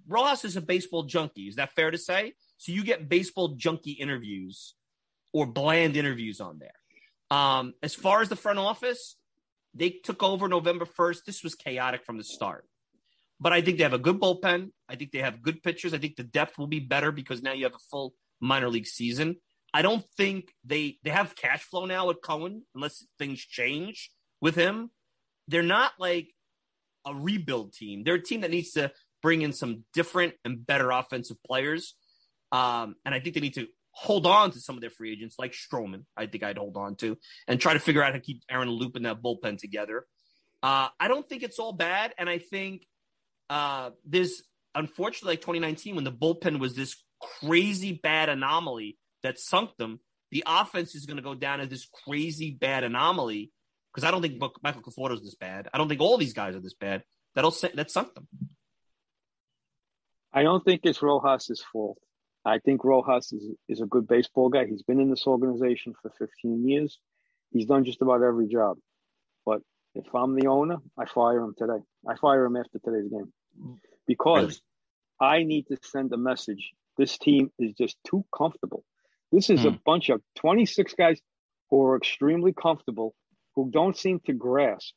[SPEAKER 3] Rojas is a baseball junkie. Is that fair to say? So you get baseball junkie interviews or bland interviews on there. Um, as far as the front office, they took over November 1st. This was chaotic from the start. But I think they have a good bullpen. I think they have good pitchers. I think the depth will be better because now you have a full minor league season. I don't think they they have cash flow now with Cohen, unless things change with him. They're not like a rebuild team. They're a team that needs to bring in some different and better offensive players. Um, and I think they need to hold on to some of their free agents, like Stroman. I think I'd hold on to and try to figure out how to keep Aaron Loup and that bullpen together. Uh, I don't think it's all bad, and I think uh, unfortunately like 2019 when the bullpen was this crazy bad anomaly that sunk them. The offense is going to go down as this crazy bad anomaly because I don't think Michael Conforto is this bad. I don't think all these guys are this bad. That'll that sunk them.
[SPEAKER 7] I don't think it's Rojas' fault. I think Rojas is, is a good baseball guy. He's been in this organization for 15 years. He's done just about every job. But if I'm the owner, I fire him today. I fire him after today's game because really? I need to send a message. This team is just too comfortable. This is a hmm. bunch of 26 guys who are extremely comfortable, who don't seem to grasp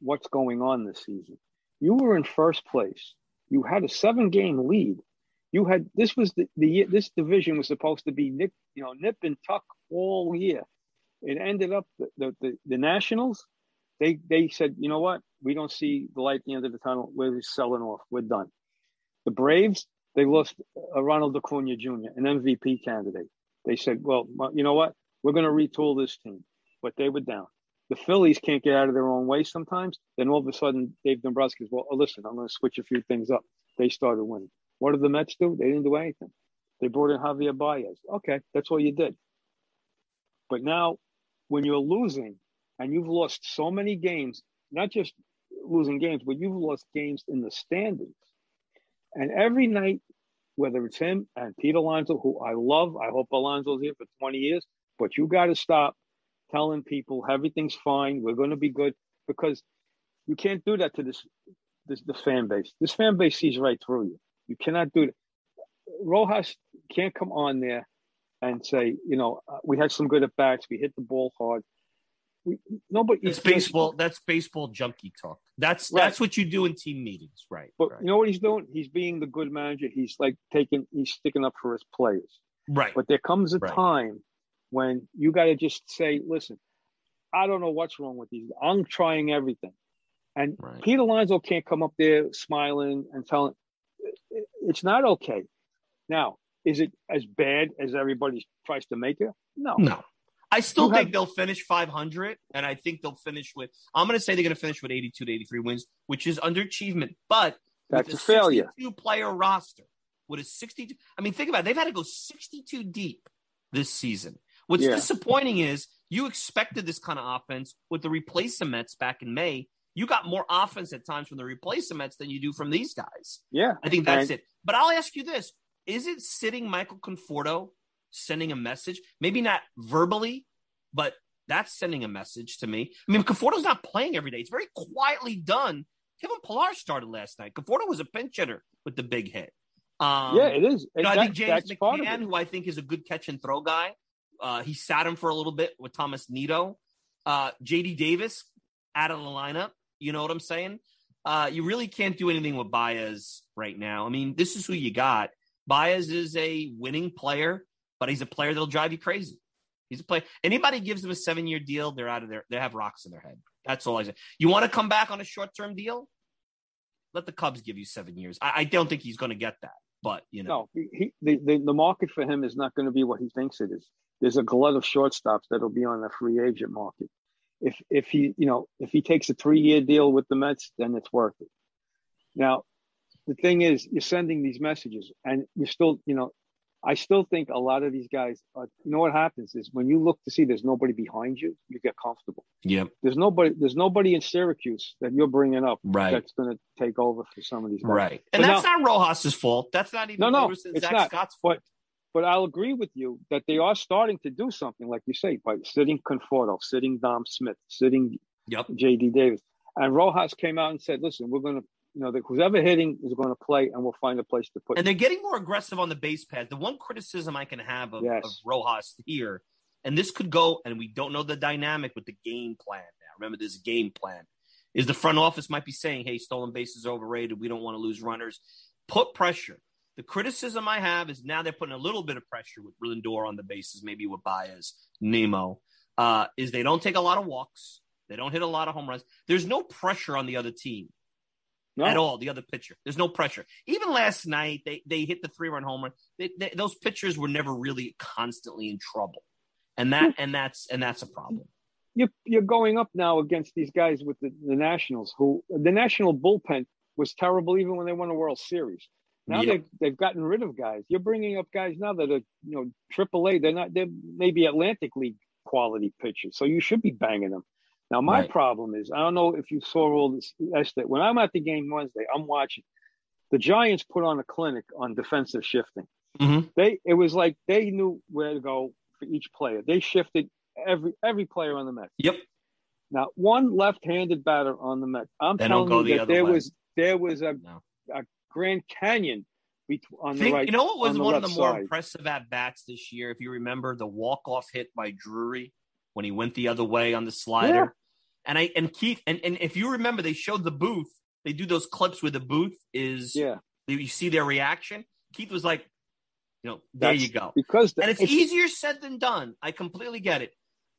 [SPEAKER 7] what's going on this season. You were in first place. You had a seven game lead. You had this was the, the this division was supposed to be nip, you know, nip and tuck all year. It ended up the, the, the, the Nationals, they they said, you know what, we don't see the light at the end of the tunnel. We're selling off. We're done. The Braves, they lost uh, Ronald Acuna Jr., an MVP candidate. They said, well, you know what, we're going to retool this team, but they were down the Phillies can't get out of their own way sometimes, then all of a sudden Dave Dombrowski's, well, oh, listen, I'm going to switch a few things up. They started winning. What did the Mets do? They didn't do anything. They brought in Javier Baez. Okay, that's all you did. But now, when you're losing and you've lost so many games, not just losing games, but you've lost games in the standings. And every night, whether it's him and Pete Alonso, who I love, I hope Alonso's here for 20 years, but you got to stop telling people everything's fine, we're going to be good, because you can't do that to this, this the fan base. This fan base sees right through you. You cannot do it. Rojas can't come on there and say, you know, uh, we had some good at bats, we hit the ball hard. We, nobody.
[SPEAKER 3] It's baseball. That's baseball junkie talk. That's right. that's what you do in team meetings, right?
[SPEAKER 7] But
[SPEAKER 3] right.
[SPEAKER 7] you know what he's doing? He's being the good manager. He's like taking, he's sticking up for his players.
[SPEAKER 3] Right.
[SPEAKER 7] But there comes a right. time when you got to just say, listen, I don't know what's wrong with these. I'm trying everything. And right. Pete Alonso can't come up there smiling and telling it's not okay. Now, is it as bad as everybody tries to make it? No.
[SPEAKER 3] No. I still you think have, they'll finish 500, and I think they'll finish with. I'm going to say they're going to finish with 82 to 83 wins, which is underachievement. But
[SPEAKER 7] that's a, failure.
[SPEAKER 3] 62 player roster with a 62. I mean, think about it. They've had to go 62 deep this season. What's yeah. disappointing is you expected this kind of offense with the replacements back in May. You got more offense at times from the replacements than you do from these guys.
[SPEAKER 7] Yeah.
[SPEAKER 3] I think that's and- it. But I'll ask you this is it sitting Michael Conforto sending a message? Maybe not verbally, but that's sending a message to me. I mean, Conforto's not playing every day. It's very quietly done. Kevin Pillar started last night. Conforto was a pinch hitter with the big hit.
[SPEAKER 7] Um, yeah, it is.
[SPEAKER 3] You know, I think James McCann, who I think is a good catch and throw guy, uh, he sat him for a little bit with Tomas Nido. Uh, JD Davis out of the lineup. You know what I'm saying? Uh, you really can't do anything with Baez right now. I mean, this is who you got. Baez is a winning player, but he's a player that'll drive you crazy. He's a player. Anybody gives him a seven year deal, they're out of there. They have rocks in their head. That's all I say. You want to come back on a short term deal? Let the Cubs give you seven years. I, I don't think he's going to get that. But you know,
[SPEAKER 7] no, he, the, the the market for him is not going to be what he thinks it is. There's a glut of shortstops that'll be on the free agent market. If if he you know if he takes a three year deal with the Mets, then it's worth it. Now, the thing is, you're sending these messages, and you're still you know I still think a lot of these guys, are, you know, what happens is when you look to see there's nobody behind you, you get comfortable.
[SPEAKER 3] Yeah.
[SPEAKER 7] There's nobody. There's nobody in Syracuse that you're bringing up
[SPEAKER 3] right.
[SPEAKER 7] that's going to take over for some of these guys.
[SPEAKER 3] Right. And but that's now, not Rojas's fault. That's not even
[SPEAKER 7] no, no, it's
[SPEAKER 3] Zack
[SPEAKER 7] not.
[SPEAKER 3] Scott's fault.
[SPEAKER 7] But but I'll agree with you that they are starting to do something, like you say, by sitting Conforto, sitting Dom Smith, sitting
[SPEAKER 3] yep.
[SPEAKER 7] J.D. Davis, and Rojas came out and said, "Listen, we're going to you know, who's ever hitting is going to play, and we'll find a place to put.
[SPEAKER 3] And they're getting more aggressive on the base pad. The one criticism I can have of, yes. of Rojas here, and this could go, and we don't know the dynamic with the game plan now. Remember, there's a game plan. Is the front office might be saying, "Hey, stolen bases overrated. We don't want to lose runners. Put pressure." The criticism I have is now they're putting a little bit of pressure with Lindor on the bases, maybe with Baez, Nimmo. Uh, is they don't take a lot of walks, they don't hit a lot of home runs. There's no pressure on the other team no. at all. The other pitcher, there's no pressure. Even last night, they they hit the three run homer. They, they, those pitchers were never really constantly in trouble, and that hmm. and that's and that's a problem.
[SPEAKER 7] You're you're going up now against these guys with the, the Nationals, who the National bullpen was terrible even when they won a World Series. Now they've they've gotten rid of guys. You're bringing up guys now that are you know Triple A. They're not. They're maybe Atlantic League quality pitchers. So you should be banging them. Now my right. problem is I don't know if you saw all this. That when I'm at the game Wednesday, I'm watching. The Giants put on a clinic on defensive shifting.
[SPEAKER 3] Mm-hmm.
[SPEAKER 7] They it was like they knew where to go for each player. They shifted every every player on the Mets.
[SPEAKER 3] Yep.
[SPEAKER 7] Now one left-handed batter on the Mets. I'm
[SPEAKER 3] they
[SPEAKER 7] telling you
[SPEAKER 3] the
[SPEAKER 7] that there
[SPEAKER 3] way.
[SPEAKER 7] was there was a, no. a Grand Canyon on
[SPEAKER 3] Think,
[SPEAKER 7] the right.
[SPEAKER 3] You know what was
[SPEAKER 7] on
[SPEAKER 3] one of the more
[SPEAKER 7] side.
[SPEAKER 3] impressive at bats this year? If you remember the walk off hit by Drury when he went the other way on the slider. And I and Keith and and if you remember, they showed the booth. They do those clips where the booth is
[SPEAKER 7] yeah.
[SPEAKER 3] You see their reaction. Keith was like, you know, there
[SPEAKER 7] That's
[SPEAKER 3] you go.
[SPEAKER 7] Because the,
[SPEAKER 3] and it's, it's easier said than done. I completely get it,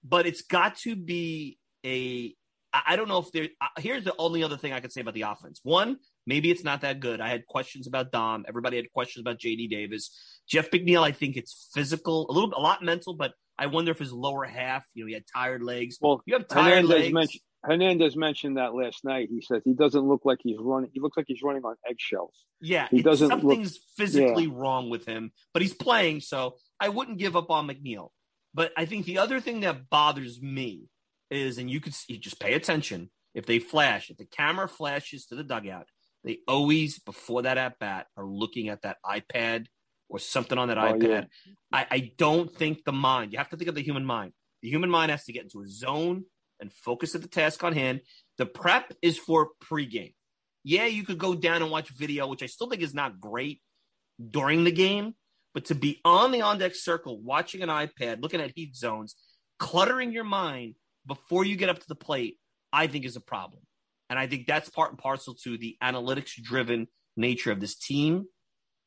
[SPEAKER 3] but it's got to be a I don't know if there. Uh, here's the only other thing I could say about the offense. One, maybe it's not that good. I had questions about Dom. Everybody had questions about JD Davis. Jeff McNeil, I think it's physical, a little, a lot mental, but I wonder if his lower half. You know, he had tired legs.
[SPEAKER 7] Well,
[SPEAKER 3] you have tired
[SPEAKER 7] Hernandez
[SPEAKER 3] legs.
[SPEAKER 7] Mentioned, Hernandez mentioned that last night. He says he doesn't look like he's running. He looks like he's running on eggshells.
[SPEAKER 3] Yeah,
[SPEAKER 7] he doesn't.
[SPEAKER 3] Something's
[SPEAKER 7] look,
[SPEAKER 3] physically
[SPEAKER 7] yeah.
[SPEAKER 3] wrong with him, but he's playing, so I wouldn't give up on McNeil. But I think the other thing that bothers me is, and you could see, just pay attention if they flash, if the camera flashes to the dugout, they always, before that at bat, are looking at that iPad or something on that
[SPEAKER 7] Oh,
[SPEAKER 3] iPad.
[SPEAKER 7] yeah.
[SPEAKER 3] I, I don't think the mind, you have to think of the human mind. The human mind has to get into a zone and focus at the task on hand. The prep is for pregame. Yeah, you could go down and watch video, which I still think is not great during the game, but to be on the on deck circle, watching an iPad, looking at heat zones, cluttering your mind before you get up to the plate, I think is a problem. And I think that's part and parcel to the analytics driven nature of this team.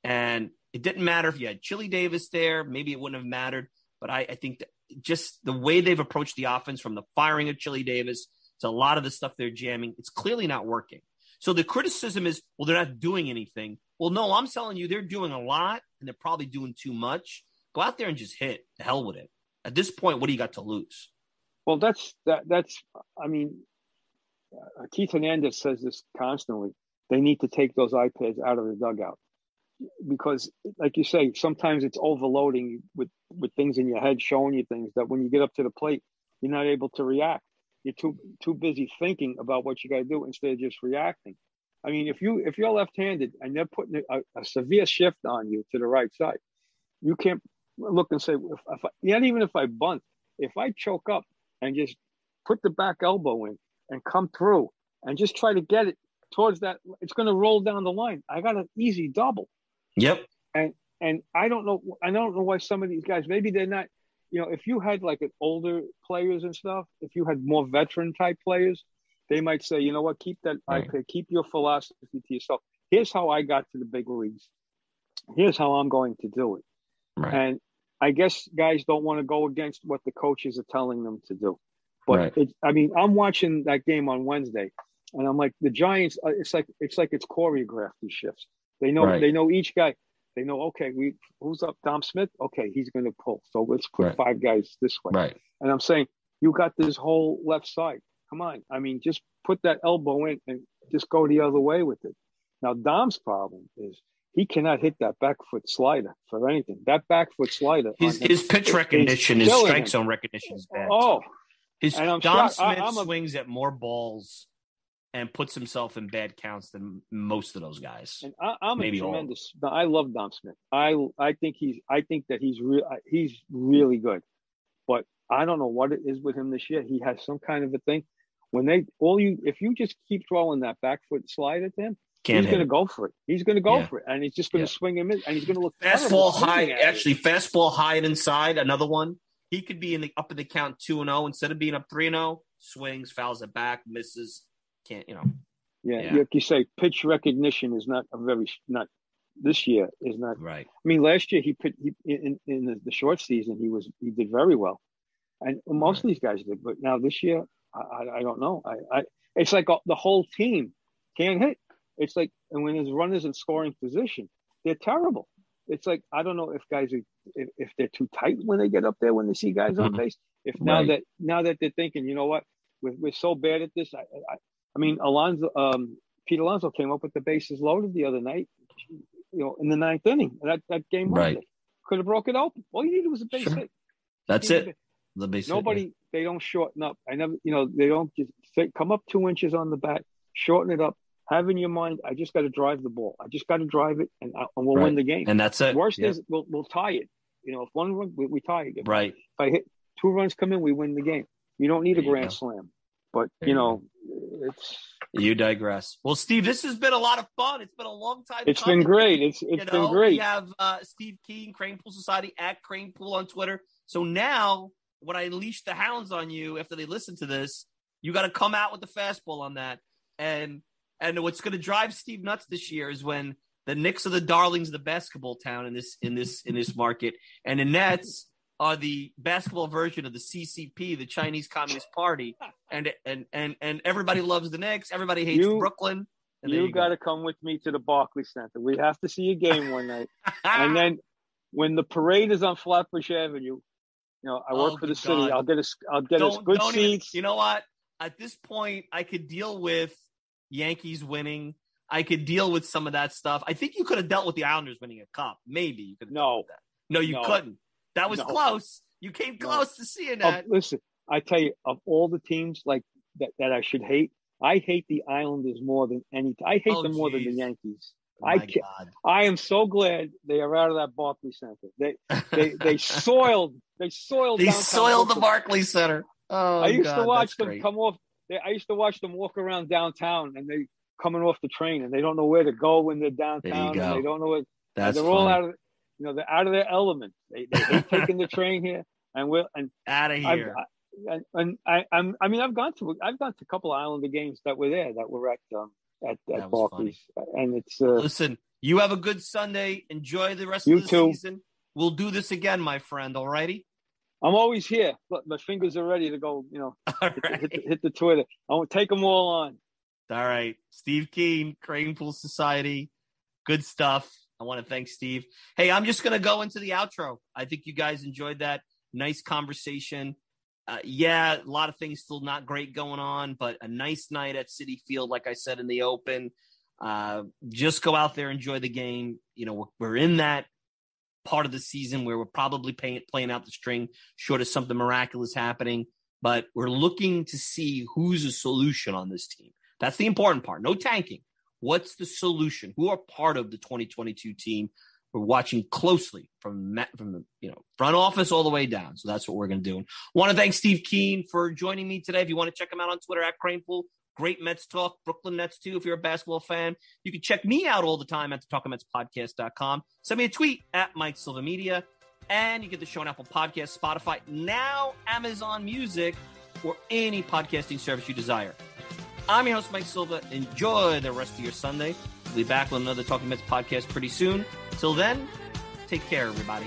[SPEAKER 3] And it didn't matter if you had Chili Davis there, maybe it wouldn't have mattered. But I, I think just the way they've approached the offense from the firing of Chili Davis to a lot of the stuff they're jamming, it's clearly not working. So the criticism is, well, they're not doing anything. Well, no, I'm telling you, they're doing a lot and they're probably doing too much. Go out there and just hit. The hell with it. At this point, what do you got to lose?
[SPEAKER 7] Well, that's that. That's. I mean, Keith Hernandez says this constantly. They need to take those iPads out of the dugout because, like you say, sometimes it's overloading with with things in your head, showing you things that when you get up to the plate, you're not able to react. You're too too busy thinking about what you got to do instead of just reacting. I mean, if you if you're left-handed and they're putting a, a severe shift on you to the right side, you can't look and say, if, if I, not even if I bunt, if I choke up and just put the back elbow in and come through and just try to get it towards that, it's going to roll down the line. I got an easy double.
[SPEAKER 3] Yep.
[SPEAKER 7] And and I don't know, I don't know why some of these guys maybe they're not. You know, if you had like an older players and stuff, if you had more veteran type players, they might say, you know what, keep that
[SPEAKER 3] Right.
[SPEAKER 7] iPad, keep your philosophy to yourself. Here's how I got to the big leagues. Here's how I'm going to do it.
[SPEAKER 3] Right.
[SPEAKER 7] And I guess guys don't want to go against what the coaches are telling them to do. But
[SPEAKER 3] Right.
[SPEAKER 7] it, I mean, I'm watching that game on Wednesday, and I'm like, the Giants. uh, It's like it's like it's choreographed these shifts. They know
[SPEAKER 3] Right.
[SPEAKER 7] they know each guy. They know okay, we who's up? Dom Smith. Okay, he's going to pull. So let's put
[SPEAKER 3] Right.
[SPEAKER 7] five guys this way.
[SPEAKER 3] Right.
[SPEAKER 7] And I'm saying, you got this whole left side. Come on. I mean, just put that elbow in and just go the other way with it. Now, Dom's problem is he cannot hit that back foot slider for anything. That back foot slider.
[SPEAKER 3] His
[SPEAKER 7] on
[SPEAKER 3] his pitch recognition,
[SPEAKER 7] is
[SPEAKER 3] his strike
[SPEAKER 7] him.
[SPEAKER 3] zone recognition is bad.
[SPEAKER 7] Oh,
[SPEAKER 3] His
[SPEAKER 7] and
[SPEAKER 3] Dom
[SPEAKER 7] shocked.
[SPEAKER 3] Smith
[SPEAKER 7] I'm a-
[SPEAKER 3] swings at more balls and puts himself in bad counts than most of those guys.
[SPEAKER 7] and I, I'm
[SPEAKER 3] Maybe
[SPEAKER 7] a tremendous. no, I love Dom Smith. I I think he's I think that he's real. Uh, he's really good, but I don't know what it is with him this year. He has some kind of a thing. When they all you, if you just keep throwing that back foot slide at him,
[SPEAKER 3] Can't
[SPEAKER 7] he's going to go for it. He's going to go
[SPEAKER 3] Yeah.
[SPEAKER 7] for it, and he's just going to
[SPEAKER 3] Yeah.
[SPEAKER 7] swing him in, and he's going to look
[SPEAKER 3] Fastball high,
[SPEAKER 7] at it.
[SPEAKER 3] actually, fastball high and inside. Another one. He could be in the up in the count two and zero instead of being up three and zero. Swings, fouls it back, misses. Can't you know?
[SPEAKER 7] Yeah,
[SPEAKER 3] Yeah.
[SPEAKER 7] like you say, pitch recognition is not a very not this year is not
[SPEAKER 3] right.
[SPEAKER 7] I mean, last year he put he, in in the, short season he was he did very well, and most right. of these guys did. But now this year, I, I, don't know. I, I it's like the whole team can't hit. It's like and when there's runners in scoring position, they're terrible. It's like I don't know if guys are if, if they're too tight when they get up there when they see guys on mm-hmm. base. If now right. that now that they're thinking, you know what, we're, we're so bad at this. I, I, I mean, Alonso, um, Pete Alonso came up with the bases loaded the other night, you know, in the ninth inning. That that game right. could have broke it open. All you needed was a base sure. hit.
[SPEAKER 3] That's it. The base
[SPEAKER 7] Nobody,
[SPEAKER 3] hit,
[SPEAKER 7] yeah. they don't shorten up. I never, you know, they don't just say, come up two inches on the bat, shorten it up. Have in your mind, I just got to drive the ball. I just got to drive it, and, I, and we'll
[SPEAKER 3] right.
[SPEAKER 7] win the game.
[SPEAKER 3] And that's it.
[SPEAKER 7] Worst is we'll, we'll tie it. You know, if one run, we, we tie it. If,
[SPEAKER 3] right. If
[SPEAKER 7] I hit two runs come in, we win the game. You don't need there a grand slam. But there you know, it's
[SPEAKER 3] you digress. Well, Steve, this has been a lot of fun. It's been a long time.
[SPEAKER 7] It's coming. been great. It's it's you know, been great.
[SPEAKER 3] We have uh, Steve Keen, Kranepool Society at Kranepool on Twitter. So now, when I unleash the hounds on you after they listen to this, you got to come out with the fastball on that. And and what's going to drive Steve nuts this year is when the Knicks are the darlings of the basketball town in this in this in this market, and the Nets are the basketball version of the CCP, the Chinese Communist Party, and and and and everybody loves the Knicks. Everybody hates you, Brooklyn.
[SPEAKER 7] you, you got to come with me to the Barclays Center. We have to see a game one night, *laughs* and then when the parade is on Flatbush Avenue, you know I work oh, for the God. city. I'll get us. I'll get us good seats.
[SPEAKER 3] Even, you know what? At this point, I could deal with Yankees winning. I could deal with some of that stuff. I think you could have dealt with the Islanders winning a cup. Maybe you could.
[SPEAKER 7] No,
[SPEAKER 3] no, you no. couldn't. That was no. close. You came close no. to seeing that.
[SPEAKER 7] Listen, I tell you, of all the teams like that, that I should hate, I hate the Islanders more than any. I hate oh, them more geez. than the Yankees.
[SPEAKER 3] Oh I can,
[SPEAKER 7] I am so glad they are out of that Barclays Center. They they *laughs* they soiled they soiled
[SPEAKER 3] they soiled Brooklyn. the Barclays Center. Oh, I
[SPEAKER 7] used
[SPEAKER 3] God,
[SPEAKER 7] to watch them
[SPEAKER 3] great.
[SPEAKER 7] come off. They, I used to watch them walk around downtown, and they coming off the train, and they don't know where to go when they're downtown. And they don't know what.
[SPEAKER 3] That's
[SPEAKER 7] they're
[SPEAKER 3] funny.
[SPEAKER 7] all out of you know, they're out of their element. They, they hate *laughs* taking the train here, and we'll and
[SPEAKER 3] out of here.
[SPEAKER 7] I, and I, I'm, I mean, I've gone to, I've gone to a couple of Islander games that were there that were at, um, at, at Barclays, and it's. Uh,
[SPEAKER 3] Listen, you have a good Sunday. Enjoy the rest of the too. season. We'll do this again, my friend. All righty.
[SPEAKER 7] I'm always here. Look, my fingers are ready to go. You know, *laughs* hit, right. hit, the, hit, the, Twitter. I want to take them all on.
[SPEAKER 3] All right, Steve Keen, Kranepool Society. Good stuff. I want to thank Steve. Hey, I'm just going to go into the outro. I think you guys enjoyed that. Nice conversation. Uh, yeah, a lot of things still not great going on, but a nice night at Citi Field, like I said in the open. Uh, just go out there, enjoy the game. You know, we're, we're in that part of the season where we're probably playing out the string, short of something miraculous happening. But we're looking to see who's a solution on this team. That's the important part. No tanking. What's the solution? Who are part of the 2022 team? We're watching closely from from the you know front office all the way down. So that's what we're going to do. and Want to thank Steve Keen for joining me today. If you want to check him out on Twitter at Kranepool, great Mets talk, Brooklyn Nets too. If you're a basketball fan, you can check me out all the time at the TalkingMetsPodcast.com. Send me a tweet at Mike Silva Media, and you get the show on Apple Podcast, Spotify, now Amazon Music, or any podcasting service you desire. I'm your host, Mike Silva. Enjoy the rest of your Sunday. We'll be back with another Talking Mets podcast pretty soon. Till then, take care, everybody.